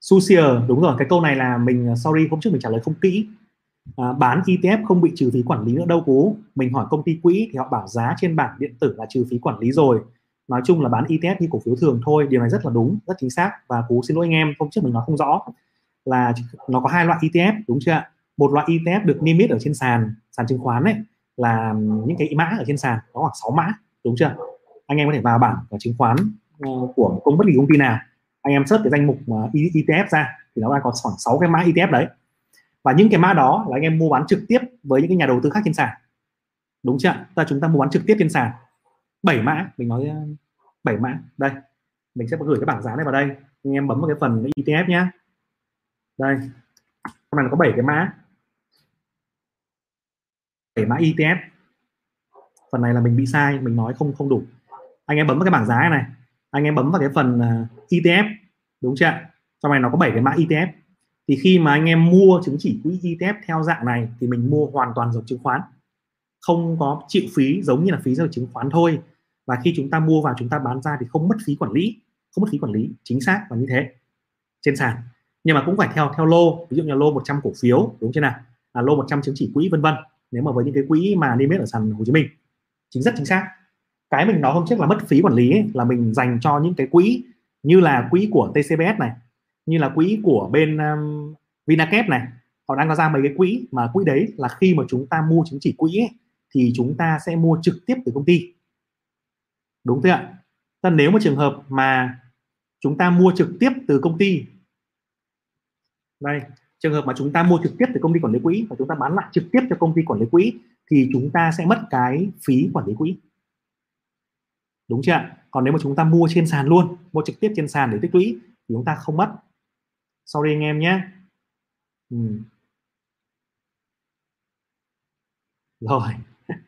Susier đúng rồi cái câu này là mình uh, sorry hôm trước mình trả lời không kỹ. À, bán ETF không bị trừ phí quản lý nữa đâu cú. Mình hỏi công ty quỹ thì họ bảo giá trên bảng điện tử là trừ phí quản lý rồi. Nói chung là bán ETF như cổ phiếu thường thôi điều này rất là đúng rất chính xác. Và cú xin lỗi anh em hôm trước mình nói không rõ là nó có hai loại ETF đúng chưa một loại ETF được niêm yết ở trên sàn sàn chứng khoán ấy, là những cái mã ở trên sàn, có khoảng 6 mã, đúng chưa? Anh em có thể vào bảng và chứng khoán ờ, của công bất kỳ công ty nào. Anh em search cái danh mục ETF ra, thì nó đang có khoảng 6 cái mã ETF đấy. Và những cái mã đó là anh em mua bán trực tiếp với những cái nhà đầu tư khác trên sàn. Đúng chưa? Ta chúng ta mua bán trực tiếp trên sàn. 7 mã, mình nói ờ, 7 mã. Đây, mình sẽ gửi cái bảng giá này vào đây. Anh em bấm vào cái phần ETF nhé đây này có 7 cái mã. 7 mã ETF phần này là mình bị sai mình nói không không đủ. Anh em bấm vào cái bảng giá này anh em bấm vào cái phần à, ETF đúng chưa trong này nó có 7 cái mã ETF thì khi mà anh em mua chứng chỉ quỹ ETF theo dạng này thì mình mua hoàn toàn giống chứng khoán. Không có chịu phí giống như là phí giao chứng khoán thôi. Và khi chúng ta mua vào chúng ta bán ra thì không mất phí quản lý không mất phí quản lý chính xác và như thế. Trên sàn. Nhưng mà cũng phải theo theo lô. Ví dụ như lô 100 cổ phiếu đúng chưa nào? À, lô 100 chứng chỉ quỹ vân vân nếu mà với những cái quỹ mà niêm yết ở sàn Hồ Chí Minh. Chính rất chính xác. Cái mình nói hôm trước là mất phí quản lý ấy, là mình dành cho những cái quỹ như là quỹ của TCBS này như là quỹ của bên um, Vinacap này. Họ đang có ra mấy cái quỹ mà quỹ đấy là khi mà chúng ta mua chứng chỉ quỹ ấy, thì chúng ta sẽ mua trực tiếp từ công ty. Đúng thế ạ? Thế nếu mà trường hợp mà chúng ta mua trực tiếp từ công ty. Đây trường hợp mà chúng ta mua trực tiếp từ công ty quản lý quỹ và chúng ta bán lại trực tiếp cho công ty quản lý quỹ thì chúng ta sẽ mất cái phí quản lý quỹ. Đúng chưa còn nếu mà chúng ta mua trên sàn luôn mua trực tiếp trên sàn để tích lũy thì chúng ta không mất. Sorry anh em nhé. Ừ. rồi.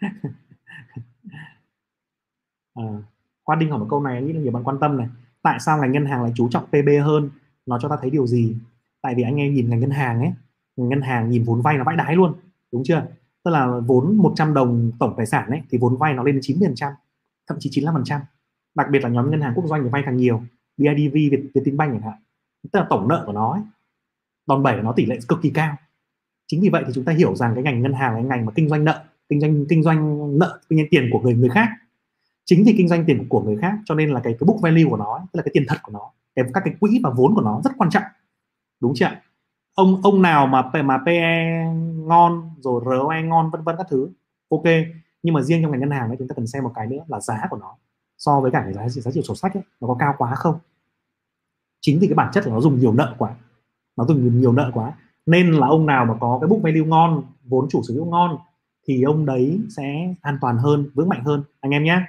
Ờ, à, Khoa Đinh hỏi một câu này nghĩ là nhiều bạn quan tâm này. Tại sao ngành ngân hàng lại chú trọng PB hơn? Nó cho ta thấy điều gì? Tại vì anh em nhìn ngành ngân hàng ấy ngân hàng nhìn vốn vay nó vãi đái luôn đúng chưa? Tức là vốn 100 đồng tổng tài sản ấy thì vốn vay nó lên đến 90 thậm chí 95 phần trăm. Đặc biệt là nhóm ngân hàng quốc doanh thì vay càng nhiều BIDV Việt Vietinbank chẳng hạn. Tức là tổng nợ của nó ấy, đòn bẩy của nó tỷ lệ cực kỳ cao. Chính vì vậy thì chúng ta hiểu rằng cái ngành ngân hàng là ngành mà kinh doanh nợ kinh doanh kinh doanh nợ kinh doanh tiền của người người khác. Chính vì kinh doanh tiền của người khác cho nên là cái cái book value của nó tức là cái tiền thật của nó cái các cái quỹ và vốn của nó rất quan trọng đúng chưa ông ông nào mà mà PE ngon rồi ROE ngon vân vân các thứ ok. Nhưng mà riêng trong ngành ngân hàng ấy chúng ta cần xem một cái nữa là giá của nó. So với cả cái giá giá trị sổ sách ấy, nó có cao quá không? Chính vì cái bản chất là nó dùng nhiều nợ quá. Nó dùng nhiều nợ quá. Nên là ông nào mà có cái book value ngon vốn chủ sở hữu ngon thì ông đấy sẽ an toàn hơn vững mạnh hơn. Anh em nhé.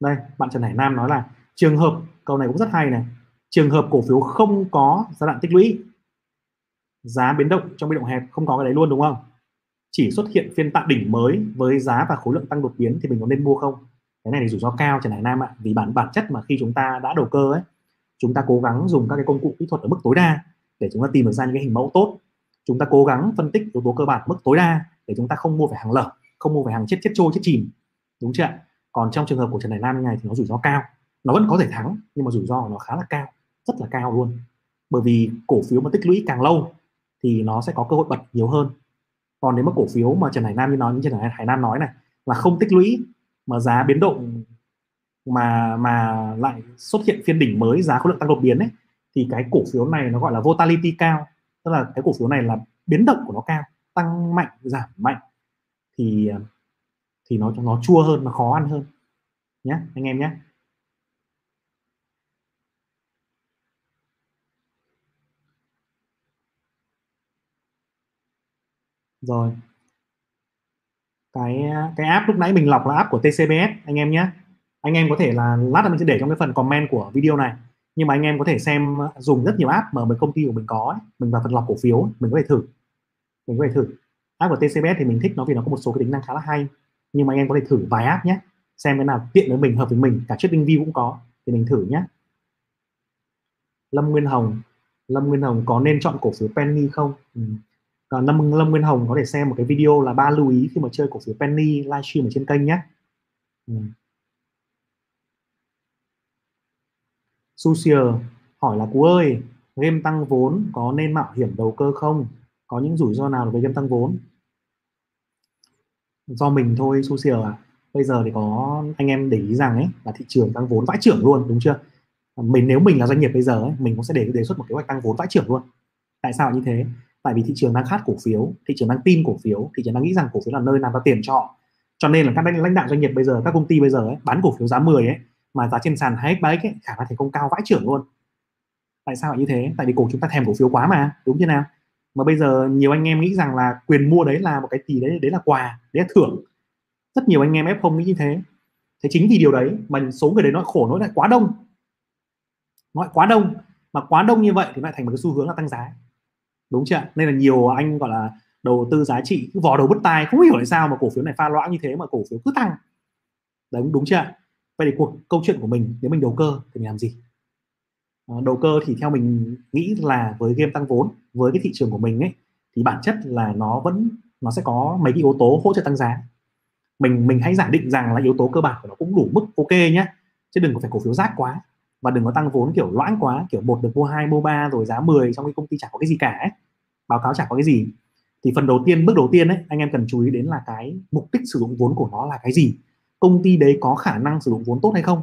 Đây bạn Trần Hải Nam nói là trường hợp, câu này cũng rất hay này. Trường hợp cổ phiếu không có giai đoạn tích lũy, giá biến động trong biến động hẹp, không có cái đấy luôn, đúng không? Chỉ xuất hiện phiên tạo đỉnh mới với giá và khối lượng tăng đột biến thì mình có nên mua không? Cái này thì rủi ro cao, Trần Hải Nam ạ. Vì bản bản chất mà khi chúng ta đã đầu cơ ấy, chúng ta cố gắng dùng các cái công cụ kỹ thuật ở mức tối đa để chúng ta tìm được ra những cái hình mẫu tốt. Chúng ta cố gắng phân tích yếu tố cơ bản mức tối đa để chúng ta không mua phải hàng lở, không mua phải hàng chết chết trôi, chết chìm. Đúng chưa ạ? Còn trong trường hợp của Trần Hải Nam như này thì nó rủi ro cao nó vẫn có thể thắng, nhưng mà rủi ro của nó khá là cao, rất là cao luôn. Bởi vì cổ phiếu mà tích lũy càng lâu thì nó sẽ có cơ hội bật nhiều hơn. Còn nếu mà cổ phiếu mà Trần Hải Nam như nói, như Trần Hải Nam nói này, là không tích lũy mà giá biến động mà mà lại xuất hiện phiên đỉnh mới, giá khối lượng tăng đột biến ấy, thì cái cổ phiếu này nó gọi là volatility cao. Tức là cái cổ phiếu này là biến động của nó cao, tăng mạnh, giảm mạnh, thì thì nó nó chua hơn, nó khó ăn hơn. Nhé anh em nhé rồi. Cái cái app lúc nãy mình lọc là app của TCBS anh em nhé. Anh em có thể là lát nữa mình sẽ để trong cái phần comment của video này. Nhưng mà anh em có thể xem, dùng rất nhiều app mà mấy công ty của mình có ấy. mình vào phần lọc cổ phiếu mình có thể thử. Mình có thể thử. App của TCBS thì mình thích nó vì nó có một số cái tính năng khá là hay. Nhưng mà anh em có thể thử vài app nhé. Xem cái nào tiện với mình, hợp với mình. Cả trading view cũng có. Thì mình thử nhé. Lâm Nguyên Hồng. Lâm Nguyên Hồng có nên chọn cổ phiếu penny không? Ừ à, Lâm, Lâm Nguyên Hồng có thể xem một cái video là ba lưu ý khi mà chơi cổ phiếu penny livestream ở trên kênh nhé ừ. Susier hỏi là cú ơi game tăng vốn có nên mạo hiểm đầu cơ không? Có những rủi ro nào về game tăng vốn? Do mình thôi Susier à bây giờ thì có anh em để ý rằng ấy là thị trường tăng vốn vãi trưởng luôn đúng chưa? Mình nếu mình là doanh nghiệp bây giờ ấy, mình cũng sẽ đề đề xuất một kế hoạch tăng vốn vãi trưởng luôn. Tại sao như thế? Tại vì thị trường đang khát cổ phiếu thị trường đang tin cổ phiếu thị trường đang nghĩ rằng cổ phiếu là nơi làm ra tiền cho họ cho nên là các lãnh đạo doanh nghiệp bây giờ các công ty bây giờ ấy, bán cổ phiếu giá 10 ấy mà giá trên sàn 2x 3x ấy, khả năng thành công cao vãi trưởng luôn. Tại sao lại như thế? Tại vì cổ chúng ta thèm cổ phiếu quá mà đúng chưa nào? Mà bây giờ nhiều anh em nghĩ rằng là quyền mua đấy là một cái gì đấy đấy là quà đấy là thưởng. Rất nhiều anh em f không nghĩ như thế. Thế chính vì điều đấy mà số người đấy nó khổ nó lại quá đông. Nó lại quá đông. Mà quá đông như vậy thì lại thành một cái xu hướng là tăng giá đúng chưa nên là nhiều anh, gọi là, đầu tư giá trị, cứ vò đầu bứt tai, không hiểu tại sao mà cổ phiếu này pha loãng như thế mà cổ phiếu cứ tăng. Đúng đúng chưa vậy thì cuộc, câu chuyện của mình, nếu mình đầu cơ thì mình làm gì? Ờ, đầu cơ thì theo mình nghĩ là với game tăng vốn, với cái thị trường của mình ấy, thì bản chất là nó vẫn, nó sẽ có mấy cái yếu tố hỗ trợ tăng giá. Mình mình hãy giả định rằng là yếu tố cơ bản của nó cũng đủ mức ok nhé chứ đừng có phải cổ phiếu rác quá và đừng có tăng vốn kiểu loãng quá, kiểu một được mua hai, mua ba rồi giá 10 trong cái công ty chẳng có cái gì cả ấy. báo cáo chẳng có cái gì. Thì phần đầu tiên, bước đầu tiên ấy, anh em cần chú ý đến là cái mục đích sử dụng vốn của nó là cái gì? Công ty đấy có khả năng sử dụng vốn tốt hay không?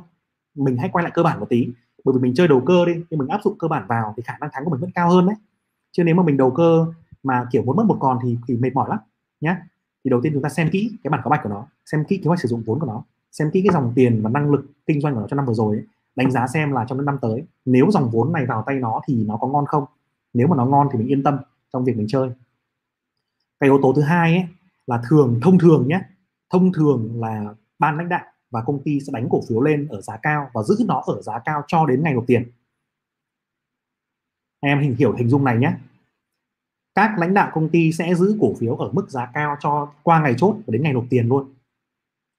Mình hãy quay lại cơ bản một tí. Bởi vì mình chơi đầu cơ đi, nhưng mình áp dụng cơ bản vào thì khả năng thắng của mình vẫn cao hơn đấy. Chứ nếu mà mình đầu cơ mà kiểu muốn mất một còn thì thì mệt mỏi lắm nhé thì đầu tiên chúng ta xem kỹ cái bản cáo bạch của nó, xem kỹ kế hoạch sử dụng vốn của nó, xem kỹ cái dòng tiền và năng lực kinh doanh của nó trong năm vừa rồi ấy đánh giá xem là trong những năm tới nếu dòng vốn này vào tay nó thì nó có ngon không? Nếu mà nó ngon thì mình yên tâm trong việc mình chơi. Cái yếu tố thứ hai ấy, là thường thông thường nhé thông thường là ban lãnh đạo và công ty sẽ đánh cổ phiếu lên ở giá cao và giữ nó ở giá cao cho đến ngày nộp tiền. Em hình hiểu hình dung này nhé. Các lãnh đạo công ty sẽ giữ cổ phiếu ở mức giá cao cho qua ngày chốt và đến ngày nộp tiền luôn.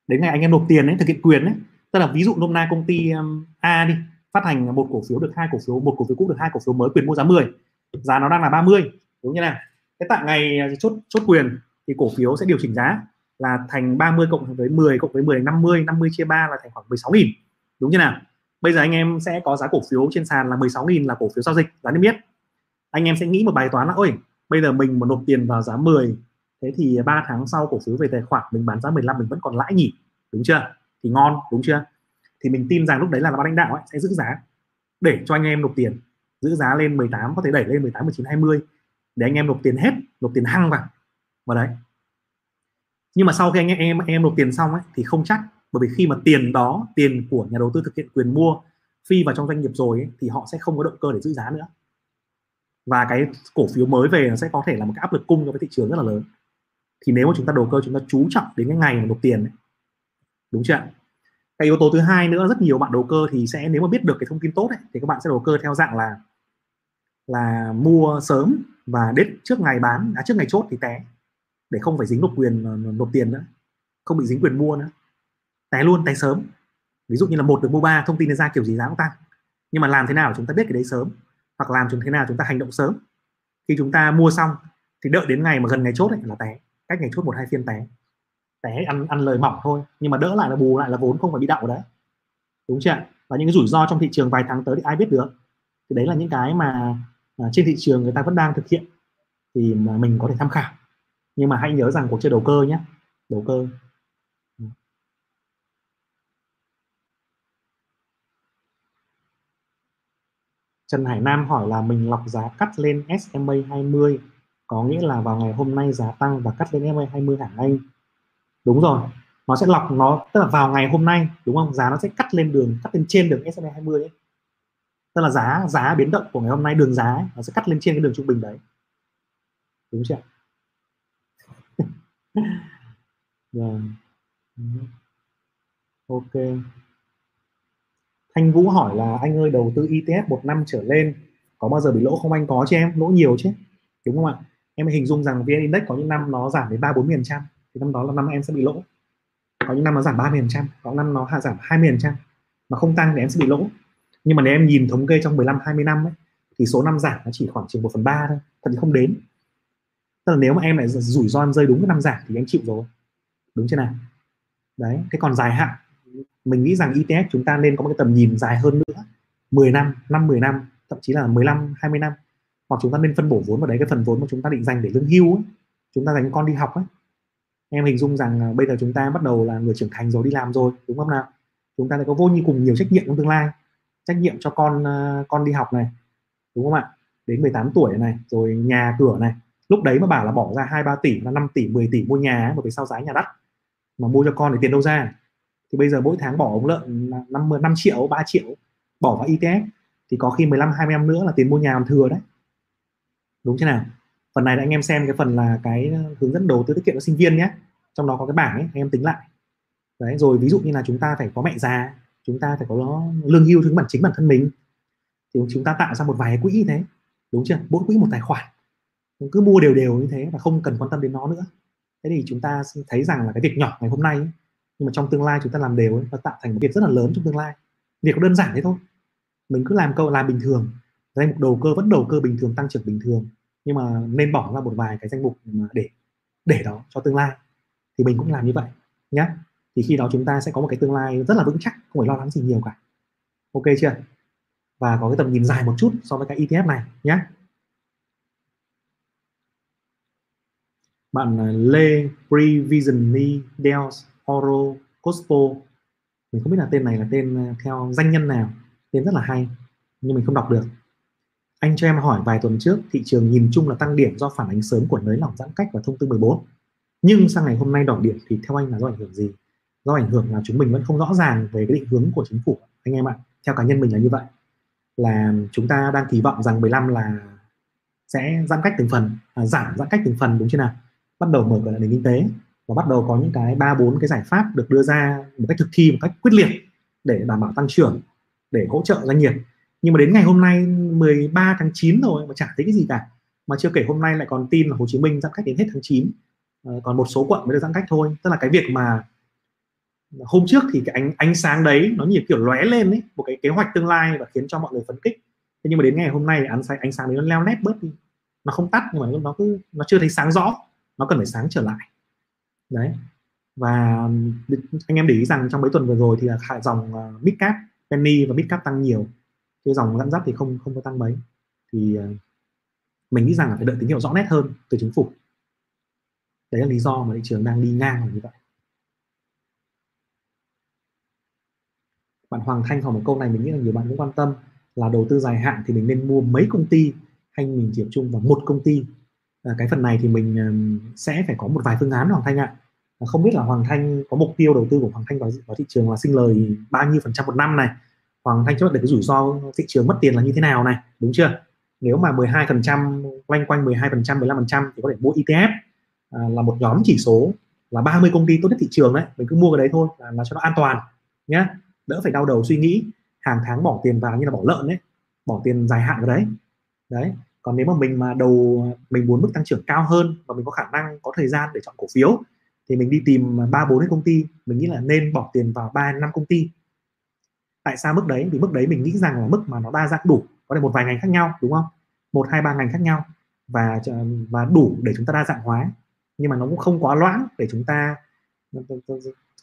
Đến ngày anh em nộp tiền ấy thực hiện quyền ấy tức là ví dụ hôm nay công ty um, A đi, phát hành một cổ phiếu được hai cổ phiếu, một cổ phiếu cũ được hai cổ phiếu mới quyền mua giá 10 giá nó đang là 30 đúng như nào? Cái tại ngày à, chốt chốt quyền thì cổ phiếu sẽ điều chỉnh giá là thành 30 cộng với 10 cộng với 10 50 50 chia 3 là thành khoảng 16.000 đúng như nào? Bây giờ anh em sẽ có giá cổ phiếu trên sàn là 16.000 là cổ phiếu giao dịch, giá niêm yết. Anh em sẽ nghĩ một bài toán là, ôi, bây giờ mình mà nộp tiền vào giá 10 thế thì 3 tháng sau cổ phiếu về tài khoản mình bán giá 15 mình vẫn còn lãi nhỉ? Đúng chưa? Thì ngon đúng chưa? Thì mình tin rằng lúc đấy là ban lãnh đạo ấy, sẽ giữ giá để cho anh em nộp tiền giữ giá lên 18 có thể đẩy lên 18 19 20 để anh em nộp tiền hết nộp tiền hăng vào. Vào đấy. Nhưng mà sau khi anh em em, em nộp tiền xong ấy, thì không chắc bởi vì khi mà tiền đó tiền của nhà đầu tư thực hiện quyền mua phi vào trong doanh nghiệp rồi ấy, thì họ sẽ không có động cơ để giữ giá nữa. Và cái cổ phiếu mới về nó sẽ có thể là một cái áp lực cung cho cái thị trường rất là lớn. Thì nếu mà chúng ta đầu cơ chúng ta chú trọng đến cái ngày mà nộp tiền ấy đúng chưa cái yếu tố thứ hai nữa rất nhiều bạn đầu cơ thì sẽ nếu mà biết được cái thông tin tốt ấy, thì các bạn sẽ đầu cơ theo dạng là là mua sớm và đến trước ngày bán à, trước ngày chốt thì té để không phải dính nộp quyền ờ, nộp tiền nữa không bị dính quyền mua nữa. Té luôn té sớm. Ví dụ như là một được mua ba thông tin ra kiểu gì giá cũng tăng. Nhưng mà làm thế nào chúng ta biết cái đấy sớm hoặc làm chúng thế nào chúng ta hành động sớm. Khi chúng ta mua xong thì đợi đến ngày mà gần ngày chốt ấy, là té cách ngày chốt một hai phiên té té ăn ăn lời mỏng thôi nhưng mà đỡ lại là bù lại là vốn không phải bị đậu đấy. Đúng chưa và những cái rủi ro trong thị trường vài tháng tới thì ai biết được. Thì đấy là những cái mà, mà trên thị trường người ta vẫn đang thực hiện thì mà mình có thể tham khảo. Nhưng mà hãy nhớ rằng cuộc chơi đầu cơ nhé. Đầu cơ. Ừ. Trần Hải Nam hỏi là mình lọc giá cắt lên SMA 20 có nghĩa là vào ngày hôm nay giá tăng và cắt lên SMA 20 hả anh? Đúng rồi, nó sẽ lọc nó tức là vào ngày hôm nay đúng không? Giá nó sẽ cắt lên đường cắt lên trên đường SMA 20 ấy. Tức là giá giá biến động của ngày hôm nay đường giá ấy, nó sẽ cắt lên trên cái đường trung bình đấy. Đúng chưa? yeah. Ok. Thanh Vũ hỏi là anh ơi đầu tư ETF một năm trở lên có bao giờ bị lỗ không anh có chứ em lỗ nhiều chứ đúng không ạ em hình dung rằng VN Index có những năm nó giảm đến ba bốn phần trăm thì năm đó là năm em sẽ bị lỗ. Có những năm nó giảm 30 phần trăm có năm nó hạ giảm 20 phần trăm. Mà không tăng thì em sẽ bị lỗ. Nhưng mà nếu em nhìn thống kê trong 15 20 năm ấy, thì số năm giảm nó chỉ khoảng chừng 1 phần ba thôi thật thì không đến. Tức là nếu mà em lại rủi ro rơi đúng cái năm giảm thì em chịu rồi. Đúng chưa nào? Đấy thế còn dài hạn mình nghĩ rằng ETF chúng ta nên có một cái tầm nhìn dài hơn nữa. 10 năm 5 10 năm thậm chí là 15 20 năm. Hoặc chúng ta nên phân bổ vốn vào đấy cái phần vốn mà chúng ta định dành để lương hưu ấy. chúng ta dành con đi học ấy em hình dung rằng à, bây giờ chúng ta bắt đầu là người trưởng thành rồi đi làm rồi đúng không nào? Chúng ta sẽ có vô như cùng nhiều trách nhiệm trong tương lai. Trách nhiệm cho con à, con đi học này đúng không ạ? Đến 18 tuổi này rồi nhà cửa này. Lúc đấy mà bảo là bỏ ra hai ba tỷ là 5 tỷ 10 tỷ mua nhà mà vì sao giá nhà đắt mà mua cho con thì tiền đâu ra. Thì bây giờ mỗi tháng bỏ ống lợn là 5, 5 triệu 3 triệu bỏ vào ETF thì có khi 15 20 năm nữa là tiền mua nhà còn thừa đấy. Đúng chưa nào? Phần này anh em xem cái phần là cái à, hướng dẫn đầu tư tiết kiệm cho sinh viên nhé trong đó có cái bảng ấy anh em tính lại. Đấy rồi ví dụ như là chúng ta phải có mẹ già chúng ta phải có lương hưu thứ bản chính bản thân mình thì chúng ta tạo ra một vài quỹ như thế. Đúng chưa? Mỗi quỹ một tài khoản. Cứ mua đều đều như thế và không cần quan tâm đến nó nữa. Thế thì chúng ta thấy rằng là cái việc nhỏ ngày hôm nay ấy, nhưng mà trong tương lai chúng ta làm đều ấy, nó tạo thành một việc rất là lớn trong tương lai. Việc đơn giản thế thôi. Mình cứ làm câu làm bình thường. Danh mục đầu cơ vẫn đầu cơ bình thường tăng trưởng bình thường. Nhưng mà nên bỏ ra một vài cái danh mục để để đó cho tương lai thì mình cũng làm như vậy nhé thì khi đó chúng ta sẽ có một cái tương lai rất là vững chắc, không phải lo lắng gì nhiều cả. Ok chưa? Và có cái tầm nhìn dài một chút so với cái ETF này nhé bạn à, Lê Previsioni Dels Oro Cospo mình không biết là tên này là tên à, theo danh nhân nào, tên rất là hay, nhưng mình không đọc được. Anh cho em hỏi vài tuần trước, thị trường nhìn chung là tăng điểm do phản ánh sớm của nới lỏng giãn cách và thông tư 14 nhưng sang ngày hôm nay đỏ điểm thì theo anh là do ảnh hưởng gì? Do ảnh hưởng là chúng mình vẫn không rõ ràng về cái định hướng của chính phủ anh em ạ. Theo cá nhân mình là như vậy. Là chúng ta đang kỳ vọng rằng 15 là sẽ giãn cách từng phần à, giảm giãn cách từng phần đúng chưa nào? Bắt đầu mở cửa lại nền kinh tế và bắt đầu có những cái ba bốn cái giải pháp được đưa ra một cách thực thi một cách quyết liệt để đảm bảo tăng trưởng để hỗ trợ doanh nghiệp. Nhưng mà đến ngày hôm nay 13 tháng 9 rồi mà chả thấy cái gì cả. Mà chưa kể hôm nay lại còn tin là Hồ Chí Minh giãn cách đến hết tháng 9 Ờ, còn một số quận mới được giãn cách thôi. Tức là cái việc mà hôm trước thì cái ánh ánh sáng đấy nó như kiểu lóe lên ấy, một cái kế hoạch tương lai và khiến cho mọi người phấn khích. Thế nhưng mà đến ngày hôm nay ánh sáng ánh sáng đấy nó leo nét bớt đi. Nó không tắt nhưng mà nó cứ, nó chưa thấy sáng rõ. Nó cần phải sáng trở lại. Đấy. Và anh em để ý rằng trong mấy tuần vừa rồi thì là dòng ờ, midcap penny và midcap tăng nhiều. Cái dòng dẫn dắt thì không không có tăng mấy. Thì ờ, mình nghĩ rằng là phải đợi tín hiệu rõ nét hơn từ chính phủ đấy là lý do mà thị trường đang đi ngang như vậy. Bạn Hoàng Thanh hỏi một câu này mình nghĩ là nhiều bạn cũng quan tâm là đầu tư dài hạn thì mình nên mua mấy công ty hay mình chỉ tập trung vào một công ty? À, cái phần này thì mình sẽ phải có một vài phương án Hoàng Thanh ạ. À. không biết là Hoàng Thanh có mục tiêu đầu tư của Hoàng Thanh vào, vào thị trường là sinh lời bao nhiêu phần trăm một năm này? Hoàng Thanh cho để cái rủi ro thị trường mất tiền là như thế nào này? Đúng chưa? Nếu mà 12 phần trăm quanh quanh 12 phần trăm 15 phần trăm thì có thể mua ETF à, là một nhóm chỉ số là 30 công ty tốt nhất thị trường đấy. Mình cứ mua cái đấy thôi là, là cho nó an toàn nhé đỡ phải đau đầu suy nghĩ hàng tháng bỏ tiền vào như là bỏ lợn đấy bỏ tiền dài hạn vào đấy. Đấy còn nếu mà mình mà đầu mình muốn mức tăng trưởng cao hơn và mình có khả năng có thời gian để chọn cổ phiếu thì mình đi tìm ba bốn cái công ty mình nghĩ là nên bỏ tiền vào ba năm công ty. Tại sao mức đấy? Vì mức đấy mình nghĩ rằng là mức mà nó đa dạng đủ có thể một vài ngành khác nhau đúng không? Một hai ba ngành khác nhau và và đủ để chúng ta đa dạng hóa nhưng mà nó cũng không quá loãng để chúng ta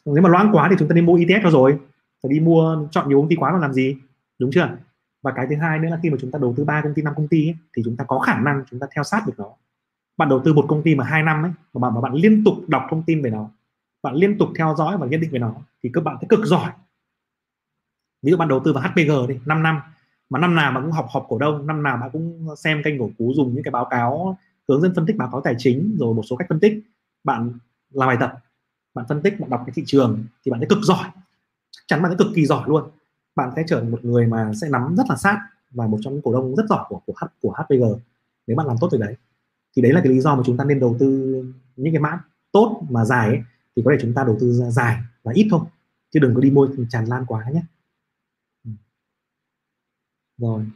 nếu mà loãng quá thì chúng ta nên mua ETF cho rồi. Phải đi mua chọn nhiều công ty quá mà làm gì? Đúng chưa? Và cái thứ hai nữa là khi mà chúng ta đầu tư ba công ty năm công ty ấy, thì chúng ta có khả năng chúng ta theo sát được nó. Bạn đầu tư một công ty mà hai năm ấy mà bạn mà bạn liên tục đọc thông tin về nó bạn liên tục theo dõi và nhận định về nó thì các bạn sẽ cực giỏi. Ví dụ bạn đầu tư vào HPG đi 5 năm mà năm nào bạn cũng học họp cổ đông năm nào bạn cũng xem kênh cổ cú dùng những cái báo cáo hướng dẫn phân tích báo cáo tài chính rồi một số cách phân tích. Bạn làm bài tập bạn phân tích bạn đọc cái thị trường thì bạn sẽ cực giỏi. Chắc chắn bạn sẽ cực kỳ giỏi luôn. Bạn sẽ trở thành một người mà sẽ nắm rất là sát và một trong những cổ đông rất giỏi của của H, của HPG nếu bạn làm tốt từ đấy thì đấy là cái lý do mà chúng ta nên đầu tư những cái mã tốt mà dài ấy, thì có thể chúng ta đầu tư dài và ít thôi. Chứ đừng có đi mua tràn lan quá nhé. Ừ. Rồi.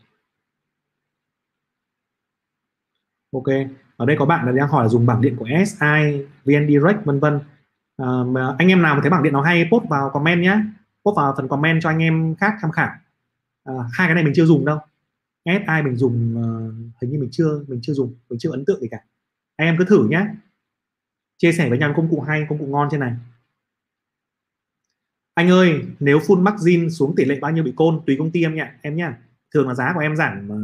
Ok. Ở đây có bạn là đang hỏi là dùng bảng điện của SI, VN Direct vân vân. À, anh em nào mà thấy bảng điện nó hay post vào comment nhé post vào phần comment cho anh em khác tham khảo. À, hai cái này mình chưa dùng đâu. SI mình dùng uh, hình như mình chưa mình chưa dùng mình chưa ấn tượng gì cả. Anh em cứ thử nhé chia sẻ với nhau công cụ hay công cụ ngon trên này. Anh ơi nếu full margin xuống tỷ lệ bao nhiêu bị côn tùy công ty em nhỉ em nhá. Thường là giá của em giảm ờ,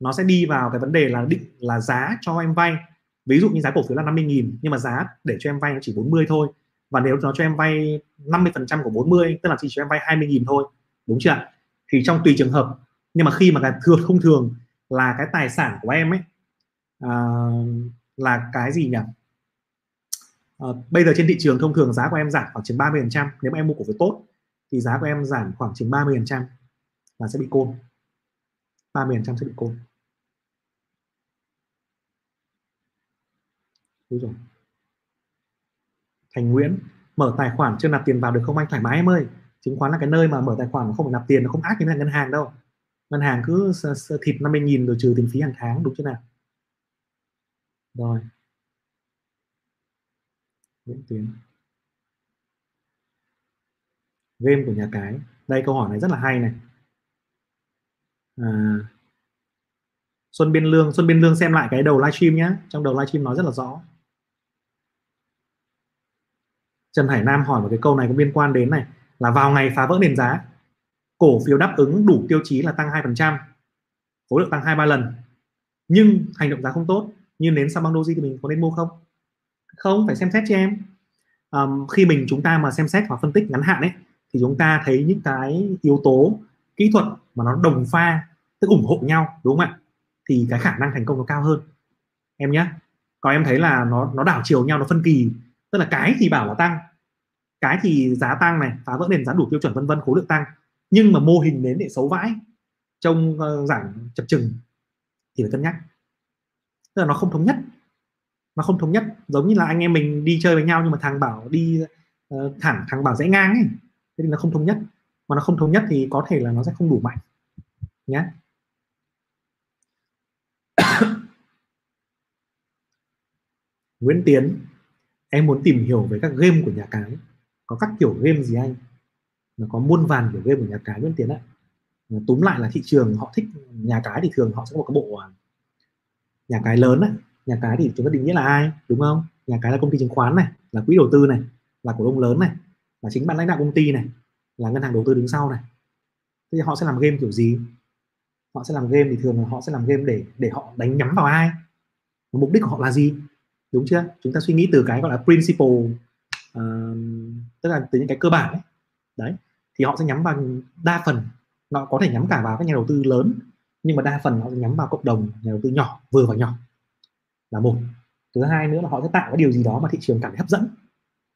nó sẽ đi vào cái vấn đề là định là giá cho em vay. Ví dụ như giá cổ phiếu là 50.000 nhưng mà giá để cho em vay chỉ 40 thôi. Và nếu nó cho em vay 50% của 40 tức là chỉ cho em vay 20.000 thôi. Đúng chưa thì trong tùy trường hợp nhưng mà khi mà cái thường không thường là cái tài sản của em ấy à, là cái gì nhỉ? À, bây giờ trên thị trường thông thường giá của em giảm khoảng chừng 30 phần trăm. Nếu mà em mua cổ phiếu tốt thì giá của em giảm khoảng chừng 30 phần trăm là sẽ bị côn. 30 phần trăm sẽ bị côn. Úi rồi. Thành Nguyễn mở tài khoản chưa nạp tiền vào được không anh? Thoải mái em ơi. Chứng khoán là cái nơi mà mở tài khoản mà không phải nạp tiền nó không ác như là ngân hàng đâu. Ngân hàng cứ thịt 50 nghìn rồi trừ tiền phí hàng tháng đúng chưa nào? Rồi. Nguyễn tuyến. Game của nhà cái. Đây câu hỏi này rất là hay này. À, Xuân Biên Lương Xuân Biên Lương xem lại cái đầu livestream nhé trong đầu livestream nói rất là rõ. Trần Hải Nam hỏi một cái câu này có liên quan đến này là vào ngày phá vỡ nền giá cổ phiếu đáp ứng đủ tiêu chí là tăng 2% khối lượng tăng hai ba lần. Nhưng hành động giá không tốt như nến băng Doji thì mình có nên mua không? Không phải xem xét cho em. Um, khi mình chúng ta mà xem xét hoặc phân tích ngắn hạn ấy thì chúng ta thấy những cái yếu tố kỹ thuật mà nó đồng pha tức ủng hộ nhau đúng không ạ? Thì cái khả năng thành công nó cao hơn. Em nhé còn em thấy là nó nó đảo chiều nhau nó phân kỳ tức là cái thì bảo là tăng cái thì giá tăng này phá vỡ nền giá đủ tiêu chuẩn vân vân khối lượng tăng. Nhưng mà mô hình đến để xấu vãi trông ờ, giảm chập chừng thì phải cân nhắc. Tức là nó không thống nhất nó không thống nhất. Giống như là anh em mình đi chơi với nhau nhưng mà thằng bảo đi uh, thẳng thằng bảo rẽ ngang ấy thế thì nó không thống nhất. Mà nó không thống nhất thì có thể là nó sẽ không đủ mạnh nhé Nguyễn Tiến em muốn tìm hiểu về các game của nhà cái. Có các kiểu game gì anh? Nó có muôn vàn kiểu game của nhà cái Nguyễn Tiến ạ. Túm lại là thị trường họ thích, nhà cái thì thường họ sẽ có một cái bộ à, nhà cái lớn ấy. nhà cái thì chúng ta định nghĩa là ai, đúng không? Nhà cái là công ty chứng khoán này, là quỹ đầu tư này, là cổ đông lớn này, là chính ban lãnh đạo công ty này, là ngân hàng đầu tư đứng sau này. Thế thì họ sẽ làm game kiểu gì? Họ sẽ làm game thì thường là họ sẽ làm game để để họ đánh nhắm vào ai? Mục đích của họ là gì? Đúng chưa? Chúng ta suy nghĩ từ cái gọi là principle uh, tức là từ những cái cơ bản ấy. đấy thì họ sẽ nhắm vào đa phần họ có thể nhắm cả vào các nhà đầu tư lớn nhưng mà đa phần họ sẽ nhắm vào cộng đồng nhà đầu tư nhỏ vừa và nhỏ là một. Thứ hai nữa là họ sẽ tạo cái điều gì đó mà thị trường cảm thấy hấp dẫn.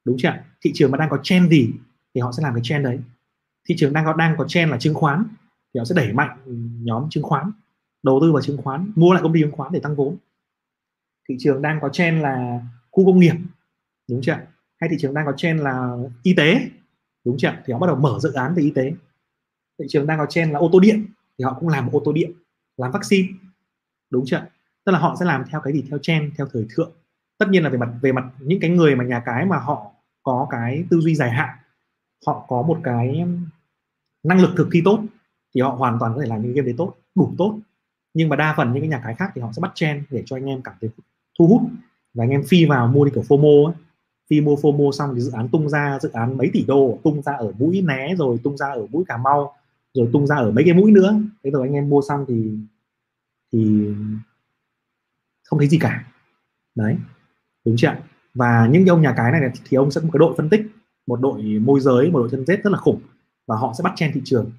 Đúng chưa thị trường mà đang có trend gì thì họ sẽ làm cái trend đấy. Thị trường đang có đang có trend là chứng khoán thì họ sẽ đẩy mạnh nhóm chứng khoán đầu tư vào chứng khoán mua lại công ty chứng khoán để tăng vốn thị trường đang có trend là khu công nghiệp, đúng chưa hay thị trường đang có trend là y tế, đúng chưa thì họ bắt đầu mở dự án về y tế. Thị trường đang có trend là ô tô điện, thì họ cũng làm ô tô điện, làm vaccine, đúng chưa tức là họ sẽ làm theo cái gì? Theo trend, theo thời thượng. Tất nhiên là về mặt về mặt những cái người mà nhà cái mà họ có cái tư duy dài hạn, họ có một cái năng lực thực thi tốt, thì họ hoàn toàn có thể làm những game đấy tốt, đủ tốt. Nhưng mà đa phần những cái nhà cái khác thì họ sẽ bắt trend để cho anh em cảm thấy thu hút và anh em phi vào mua đi kiểu FOMO ấy. phi mua FOMO xong thì dự án tung ra, dự án mấy tỷ đô tung ra ở mũi né rồi tung ra ở mũi Cà Mau, rồi tung ra ở mấy cái mũi nữa. Thế rồi anh em mua xong thì thì không thấy gì cả. Đấy, đúng chưa và những ông nhà cái này thì ông sẽ có một cái đội phân tích, một đội môi giới, một đội chân rết rất là khủng và họ sẽ bắt chen thị trường.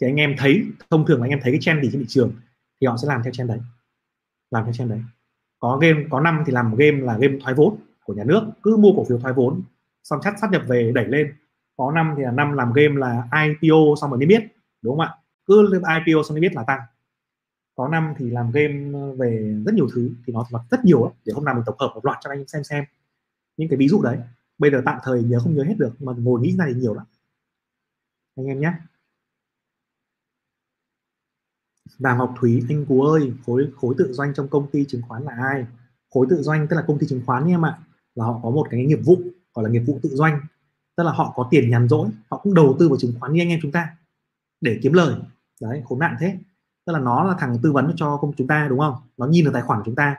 Thì anh em thấy, thông thường là anh em thấy cái chen gì trên thị trường thì họ sẽ làm theo chen đấy, làm theo chen đấy có game, có năm thì làm game là game thoái vốn của nhà nước, cứ mua cổ phiếu thoái vốn, xong chắc sát nhập về đẩy lên. Có năm thì là năm làm game là IPO xong rồi niêm biết đúng không ạ? Cứ IPO xong niêm biết là tăng. Có năm thì làm game về rất nhiều thứ, thì nó thật rất nhiều lắm, để hôm nào mình tổng hợp một loạt cho anh em xem xem. Những cái ví dụ đấy. Bây giờ tạm thời nhớ không nhớ hết được, mà ngồi nghĩ ra thì nhiều lắm. Anh em nhé Đàm Ngọc Thúy anh Cú ơi khối khối tự doanh trong công ty chứng khoán là ai? Khối tự doanh tức là công ty chứng khoán nha em ạ. Là họ có một cái nghiệp vụ gọi là nghiệp vụ tự doanh. Tức là họ có tiền nhàn rỗi họ cũng đầu tư vào chứng khoán như anh em chúng ta để kiếm lời. Đấy khốn nạn thế. Tức là nó là thằng tư vấn cho công chúng ta đúng không? Nó nhìn được tài khoản của chúng ta.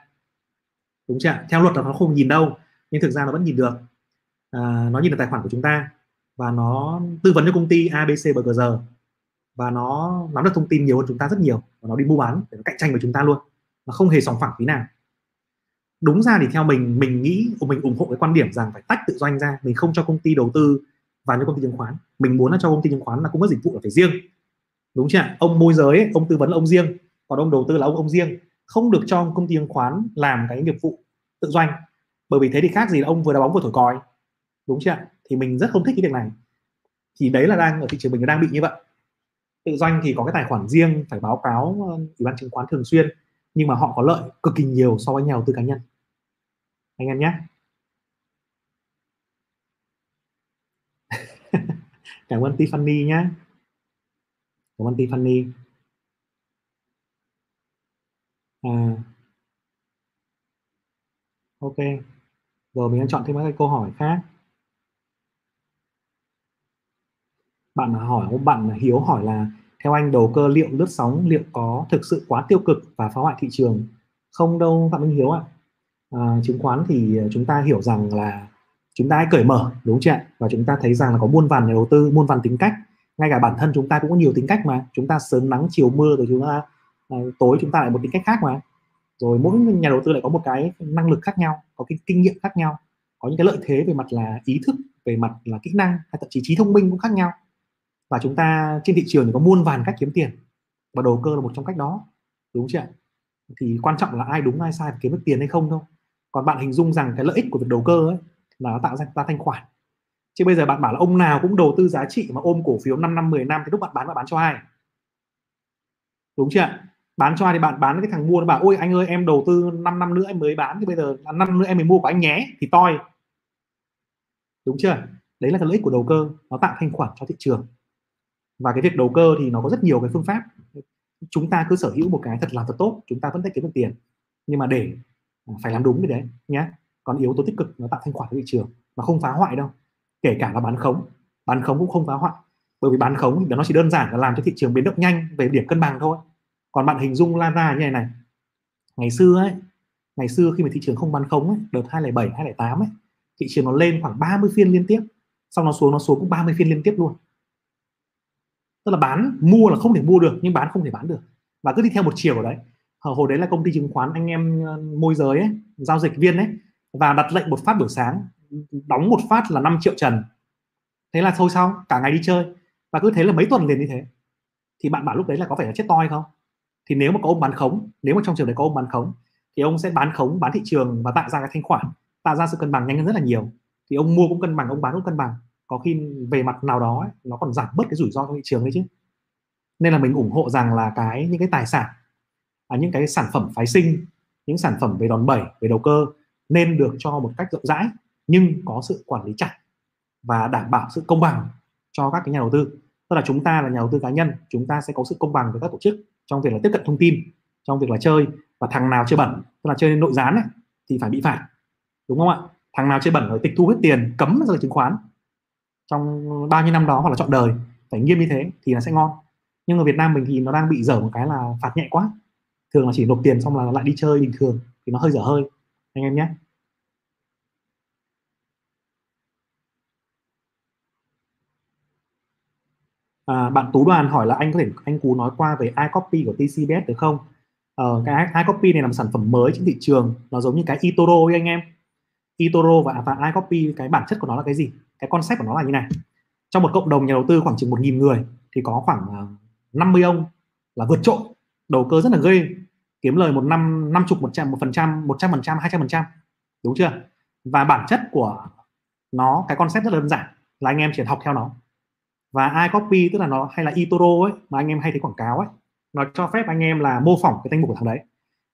Đúng chưa theo luật là nó không nhìn đâu nhưng thực ra nó vẫn nhìn được. À, nó nhìn được tài khoản của chúng ta và nó tư vấn cho công ty abc bgg và nó nắm được thông tin nhiều hơn chúng ta rất nhiều. Và nó đi mua bán để nó cạnh tranh với chúng ta luôn. Mà không hề sòng phẳng tí nào. Đúng ra thì theo mình mình nghĩ mình ủng hộ cái quan điểm rằng phải tách tự doanh ra. Mình không cho công ty đầu tư vào những công ty chứng khoán. Mình muốn là cho công ty chứng khoán là cung cấp dịch vụ là phải riêng. Đúng chưa ông môi giới ấy, ông tư vấn là ông riêng. Còn ông đầu tư là ông ông riêng. Không được cho công ty chứng khoán làm cái nghiệp vụ tự doanh bởi vì thế thì khác gì là ông vừa đá bóng vừa thổi còi. Đúng chưa thì mình rất không thích cái việc này. Thì đấy là đang ở thị trường mình đang bị như vậy tự doanh thì có cái tài khoản riêng, phải báo cáo ờ, ủy ban chứng khoán thường xuyên, nhưng mà họ có lợi cực kỳ nhiều so với nhà đầu tư cá nhân. Anh em nhé. Cảm ơn Tiffany nhé. Cảm ơn Tiffany. À. Ok. Rồi mình sẽ chọn thêm các câu hỏi khác. Bạn hỏi bạn Hiếu hỏi là theo anh đầu cơ liệu lướt sóng liệu có thực sự quá tiêu cực và phá hoại thị trường? Không đâu Phạm Minh Hiếu ạ. À, chứng khoán thì chúng ta hiểu rằng là chúng ta hãy cởi mở đúng chưa và chúng ta thấy rằng là có muôn vàn nhà đầu tư muôn vàn tính cách. Ngay cả bản thân chúng ta cũng có nhiều tính cách mà. Chúng ta sớm nắng chiều mưa rồi chúng ta à, tối chúng ta lại một tính cách khác mà. Rồi mỗi nhà đầu tư lại có một cái năng lực khác nhau có cái kinh nghiệm khác nhau có những cái lợi thế về mặt là ý thức về mặt là kỹ năng hay thậm chí trí thông minh cũng khác nhau và chúng ta trên thị trường thì có muôn vàn cách kiếm tiền. Và đầu cơ là một trong cách đó, đúng chưa thì quan trọng là ai đúng, ai sai, kiếm được tiền hay không thôi. Còn bạn hình dung rằng cái lợi ích của việc đầu cơ ấy là nó tạo ra ta thanh khoản. Chứ bây giờ bạn bảo là ông nào cũng đầu tư giá trị mà ôm cổ phiếu 5 năm 10 năm thì lúc bạn bán bạn bán cho ai? Đúng chưa bán cho ai thì bạn bán cái thằng mua nó bảo, ôi, anh ơi, em đầu tư 5 năm nữa em mới bán, thì bây giờ năm năm nữa em mới mua của anh nhé thì toi. Đúng chưa đấy là cái lợi ích của đầu cơ, nó tạo thanh khoản cho thị trường và cái việc đầu cơ thì nó có rất nhiều cái phương pháp. Chúng ta cứ sở hữu một cái thật làm thật tốt chúng ta vẫn thể kiếm được tiền. Nhưng mà để à, phải làm đúng cái đấy nhé còn yếu tố tích cực nó tạo thanh khoản cho thị trường mà không phá hoại đâu. Kể cả là bán khống bán khống cũng không phá hoại. Bởi vì bán khống thì nó chỉ đơn giản là làm cho thị trường biến động nhanh về điểm cân bằng thôi. Còn bạn hình dung lan ra như này này. Ngày xưa ấy ngày xưa khi mà thị trường không bán khống ấy, đợt 207 208 ấy thị trường nó lên khoảng 30 phiên liên tiếp. Xong nó xuống nó xuống cũng 30 phiên liên tiếp luôn tức là bán mua là không thể mua được nhưng bán không thể bán được. Và cứ đi theo một chiều ở đấy. Hồi đấy là công ty chứng khoán anh em ờ, môi giới ấy, giao dịch viên ấy và đặt lệnh một phát buổi sáng đóng một phát là 5 triệu trần. Thế là thôi xong cả ngày đi chơi. Và cứ thế là mấy tuần liền như thế. Thì bạn bảo lúc đấy là có phải là chết toi không? Thì nếu mà có ông bán khống nếu mà trong trường đấy có ông bán khống thì ông sẽ bán khống bán thị trường và tạo ra cái thanh khoản tạo ra sự cân bằng nhanh hơn rất là nhiều. Thì ông mua cũng cân bằng ông bán cũng cân bằng có khi về mặt nào đó ấy, nó còn giảm bớt cái rủi ro trong thị trường đấy chứ. Nên là mình ủng hộ rằng là cái những cái tài sản à, những cái sản phẩm phái sinh những sản phẩm về đòn bẩy về đầu cơ nên được cho một cách rộng rãi nhưng có sự quản lý chặt và đảm bảo sự công bằng cho các cái nhà đầu tư. Tức là chúng ta là nhà đầu tư cá nhân chúng ta sẽ có sự công bằng với các tổ chức trong việc là tiếp cận thông tin trong việc là chơi và thằng nào chơi bẩn tức là chơi nội gián ấy, thì phải bị phạt đúng không ạ? Thằng nào chơi bẩn rồi tịch thu hết tiền cấm ra chứng khoán trong bao nhiêu năm đó hoặc là chọn đời phải nghiêm như thế thì nó sẽ ngon. Nhưng ở Việt Nam mình thì nó đang bị dở một cái là phạt nhẹ quá. Thường là chỉ nộp tiền xong là lại đi chơi bình thường thì nó hơi dở hơi. Anh em nhé. À, bạn Tú Đoàn hỏi là anh có thể anh Cú nói qua về iCopy của TCBS được không? Ờ, cái iCopy này là một sản phẩm mới trên thị trường. Nó giống như cái itoro với anh em. itoro và và iCopy cái bản chất của nó là cái gì? Cái concept của nó là như này. Trong một cộng đồng nhà đầu tư khoảng chừng một nghìn người thì có khoảng à, 50 ông là vượt trội, đầu cơ rất là ghê, kiếm lời một năm năm chục, một trăm, một phần trăm, một trăm phần trăm, hai trăm phần trăm. Đúng chưa? Và bản chất của nó, cái concept rất là đơn giản, là anh em chỉ học theo nó. Và iCopy tức là nó, hay là eToro ấy, mà anh em hay thấy quảng cáo ấy, nó cho phép anh em là mô phỏng cái danh mục của thằng đấy.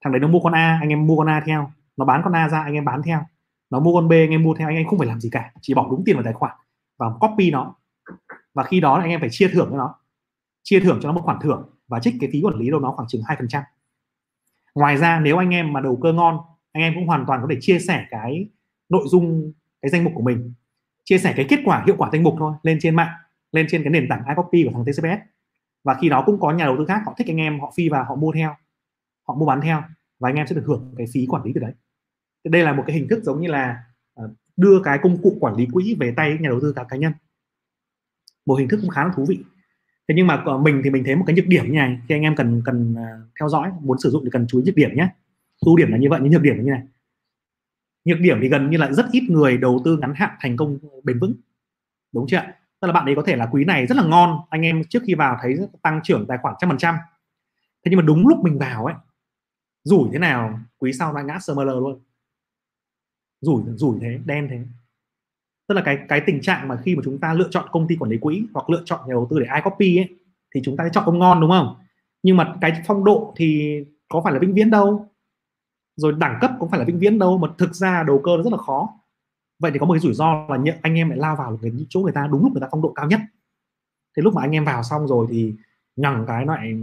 Thằng đấy nó mua con A, anh em mua con A theo. Nó bán con A ra, anh em bán theo nó mua con B, anh em mua theo, anh em không phải làm gì cả, chỉ bỏ đúng tiền vào tài khoản và copy nó. Và khi đó anh em phải chia thưởng cho nó. Chia thưởng cho nó một khoản thưởng và trích cái phí quản lý đâu nó khoảng chừng hai phần trăm. Ngoài ra, nếu anh em mà đầu cơ ngon, anh em cũng hoàn toàn có thể chia sẻ cái nội dung, cái danh mục của mình. Chia sẻ cái kết quả, hiệu quả danh mục thôi, lên trên mạng, lên trên cái nền tảng iCopy của thằng TCBS và khi đó cũng có nhà đầu tư khác, họ thích anh em, họ phi và họ mua theo, họ mua bán theo và anh em sẽ được hưởng cái phí quản lý từ đấy đây là một cái hình thức giống như là ờ, đưa cái công cụ quản lý quỹ về tay nhà đầu tư cá cá nhân. Một hình thức cũng khá là thú vị. Thế nhưng mà ờ, mình thì mình thấy một cái nhược điểm như này thì anh em cần cần ờ, theo dõi, muốn sử dụng thì cần chú ý nhược điểm nhé ưu điểm là như vậy, nhưng nhược điểm là như này. Nhược điểm thì gần như là rất ít người đầu tư ngắn hạn thành công bền vững. Đúng chưa tức là bạn ấy có thể là quý này rất là ngon, anh em trước khi vào thấy tăng trưởng tài khoản trăm phần trăm. Thế nhưng mà đúng lúc mình vào ấy, rủi thế nào, quý sau nó ngã sơ luôn rủi rủi thế đen thế. Tức là cái cái tình trạng mà khi mà chúng ta lựa chọn công ty quản lý quỹ hoặc lựa chọn nhà đầu tư để ai copy ấy thì chúng ta sẽ chọn ông ngon đúng không? Nhưng mà cái phong độ thì có phải là vĩnh viễn đâu. Rồi đẳng cấp cũng phải là vĩnh viễn đâu mà thực ra đầu cơ nó rất là khó. Vậy thì có một cái rủi ro là nhận anh em lại lao vào cái chỗ người ta đúng lúc người ta phong độ cao nhất. Thế lúc mà anh em vào xong rồi thì nhằng cái loại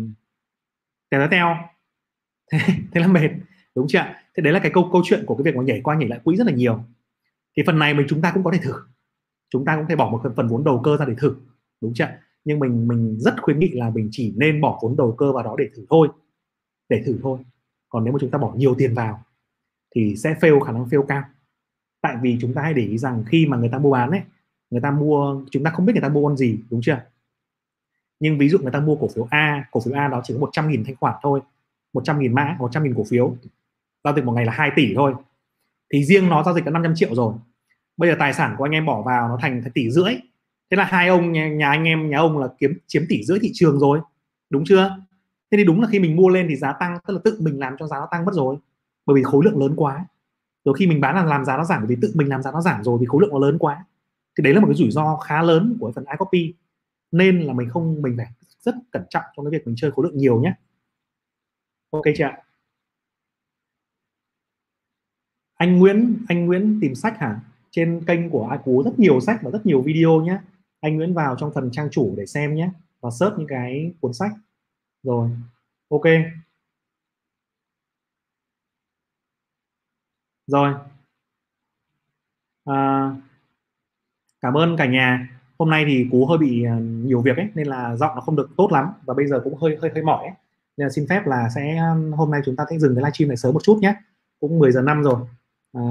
tèo teo. Thế, thế là mệt đúng chưa thế đấy là cái câu câu chuyện của cái việc mà nhảy qua nhảy lại quỹ rất là nhiều. Thì phần này mình, chúng ta cũng có thể thử. Chúng ta cũng thể bỏ một phần vốn đầu cơ ra để thử, đúng chưa nhưng mình mình rất khuyến nghị là mình chỉ nên bỏ vốn đầu cơ vào đó để thử thôi, để thử thôi. Còn nếu mà chúng ta bỏ nhiều tiền vào thì sẽ fail, khả năng fail cao. Tại vì chúng ta hay để ý rằng khi mà người ta mua bán ấy, người ta mua, chúng ta không biết người ta mua con gì, đúng chưa nhưng ví dụ người ta mua cổ phiếu A, cổ phiếu A đó chỉ có 100 nghìn thanh khoản thôi 100 nghìn mã 100 nghìn cổ phiếu giao dịch một ngày là 2 tỷ thôi. Thì riêng nó giao dịch có 500 triệu rồi. Bây giờ tài sản của anh em bỏ vào nó thành tỷ rưỡi. Thế là hai ông nhà, nhà anh em nhà ông là kiếm chiếm tỷ rưỡi thị trường rồi. Đúng chưa? Thế thì đúng là khi mình mua lên thì giá tăng tức là tự mình làm cho giá nó tăng mất rồi. Bởi vì khối lượng lớn quá. Rồi khi mình bán là làm giá nó giảm bởi vì tự mình làm giá nó giảm rồi vì khối lượng nó lớn quá. Thì đấy là một cái rủi ro khá lớn của phần iCopy nên là mình không mình phải rất cẩn trọng trong cái việc mình chơi khối lượng nhiều nhé. Ok chưa anh Nguyễn anh Nguyễn tìm sách hả? Trên kênh của ai cú rất nhiều sách và rất nhiều video nhé anh Nguyễn vào trong phần trang chủ để xem nhé và search những cái cuốn sách. Rồi ok. Rồi. À, cảm ơn cả nhà. Hôm nay thì cú hơi bị à, nhiều việc ấy nên là giọng nó không được tốt lắm và bây giờ cũng hơi hơi hơi mỏi ấy. nên là xin phép là sẽ à, hôm nay chúng ta sẽ dừng cái livestream này sớm một chút nhé cũng 10 giờ năm rồi à,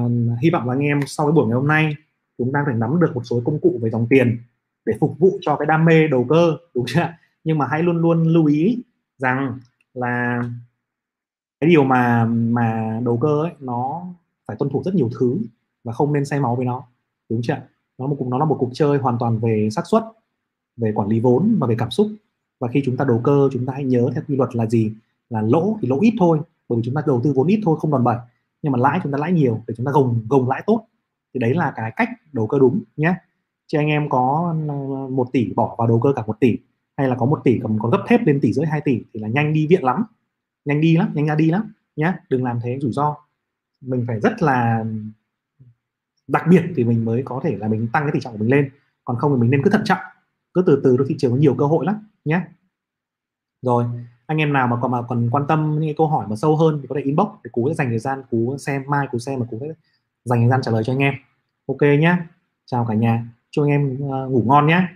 hy vọng là anh em sau cái buổi ngày hôm nay chúng ta phải nắm được một số công cụ về dòng tiền để phục vụ cho cái đam mê đầu cơ đúng chưa nhưng mà hãy luôn luôn lưu ý rằng là cái điều mà mà đầu cơ ấy nó phải tuân thủ rất nhiều thứ và không nên say máu với nó đúng chưa nó một nó là một cuộc chơi hoàn toàn về xác suất về quản lý vốn và về cảm xúc. Và khi chúng ta đầu cơ chúng ta hãy nhớ theo quy luật là gì? Là lỗ thì lỗ ít thôi bởi vì chúng ta đầu tư vốn ít thôi không đòn bẩy nhưng mà lãi chúng ta lãi nhiều để chúng ta gồng gồng lãi tốt. Thì đấy là cái cách đầu cơ đúng nhé. Chứ anh em có ờ, một tỷ bỏ vào đầu cơ cả một tỷ, hay là có một tỷ còn còn gấp thép lên tỷ rưỡi, hai tỷ thì là nhanh đi viện lắm. Nhanh đi lắm, nhanh ra đi lắm nhé. Đừng làm thế, rủi ro. Mình phải rất là đặc biệt thì mình mới có thể là mình tăng cái tỷ trọng của mình lên. Còn không thì mình nên cứ thận trọng. Cứ từ từ thị trường có nhiều cơ hội lắm nhé. Rồi anh em nào mà còn mà còn quan tâm những cái câu hỏi mà sâu hơn thì có thể inbox để cú sẽ dành thời gian cú xem mai cú xem mà cú sẽ dành thời gian trả lời cho anh em. Ok nhé chào cả nhà. Chúc anh em uh, ngủ ngon nhé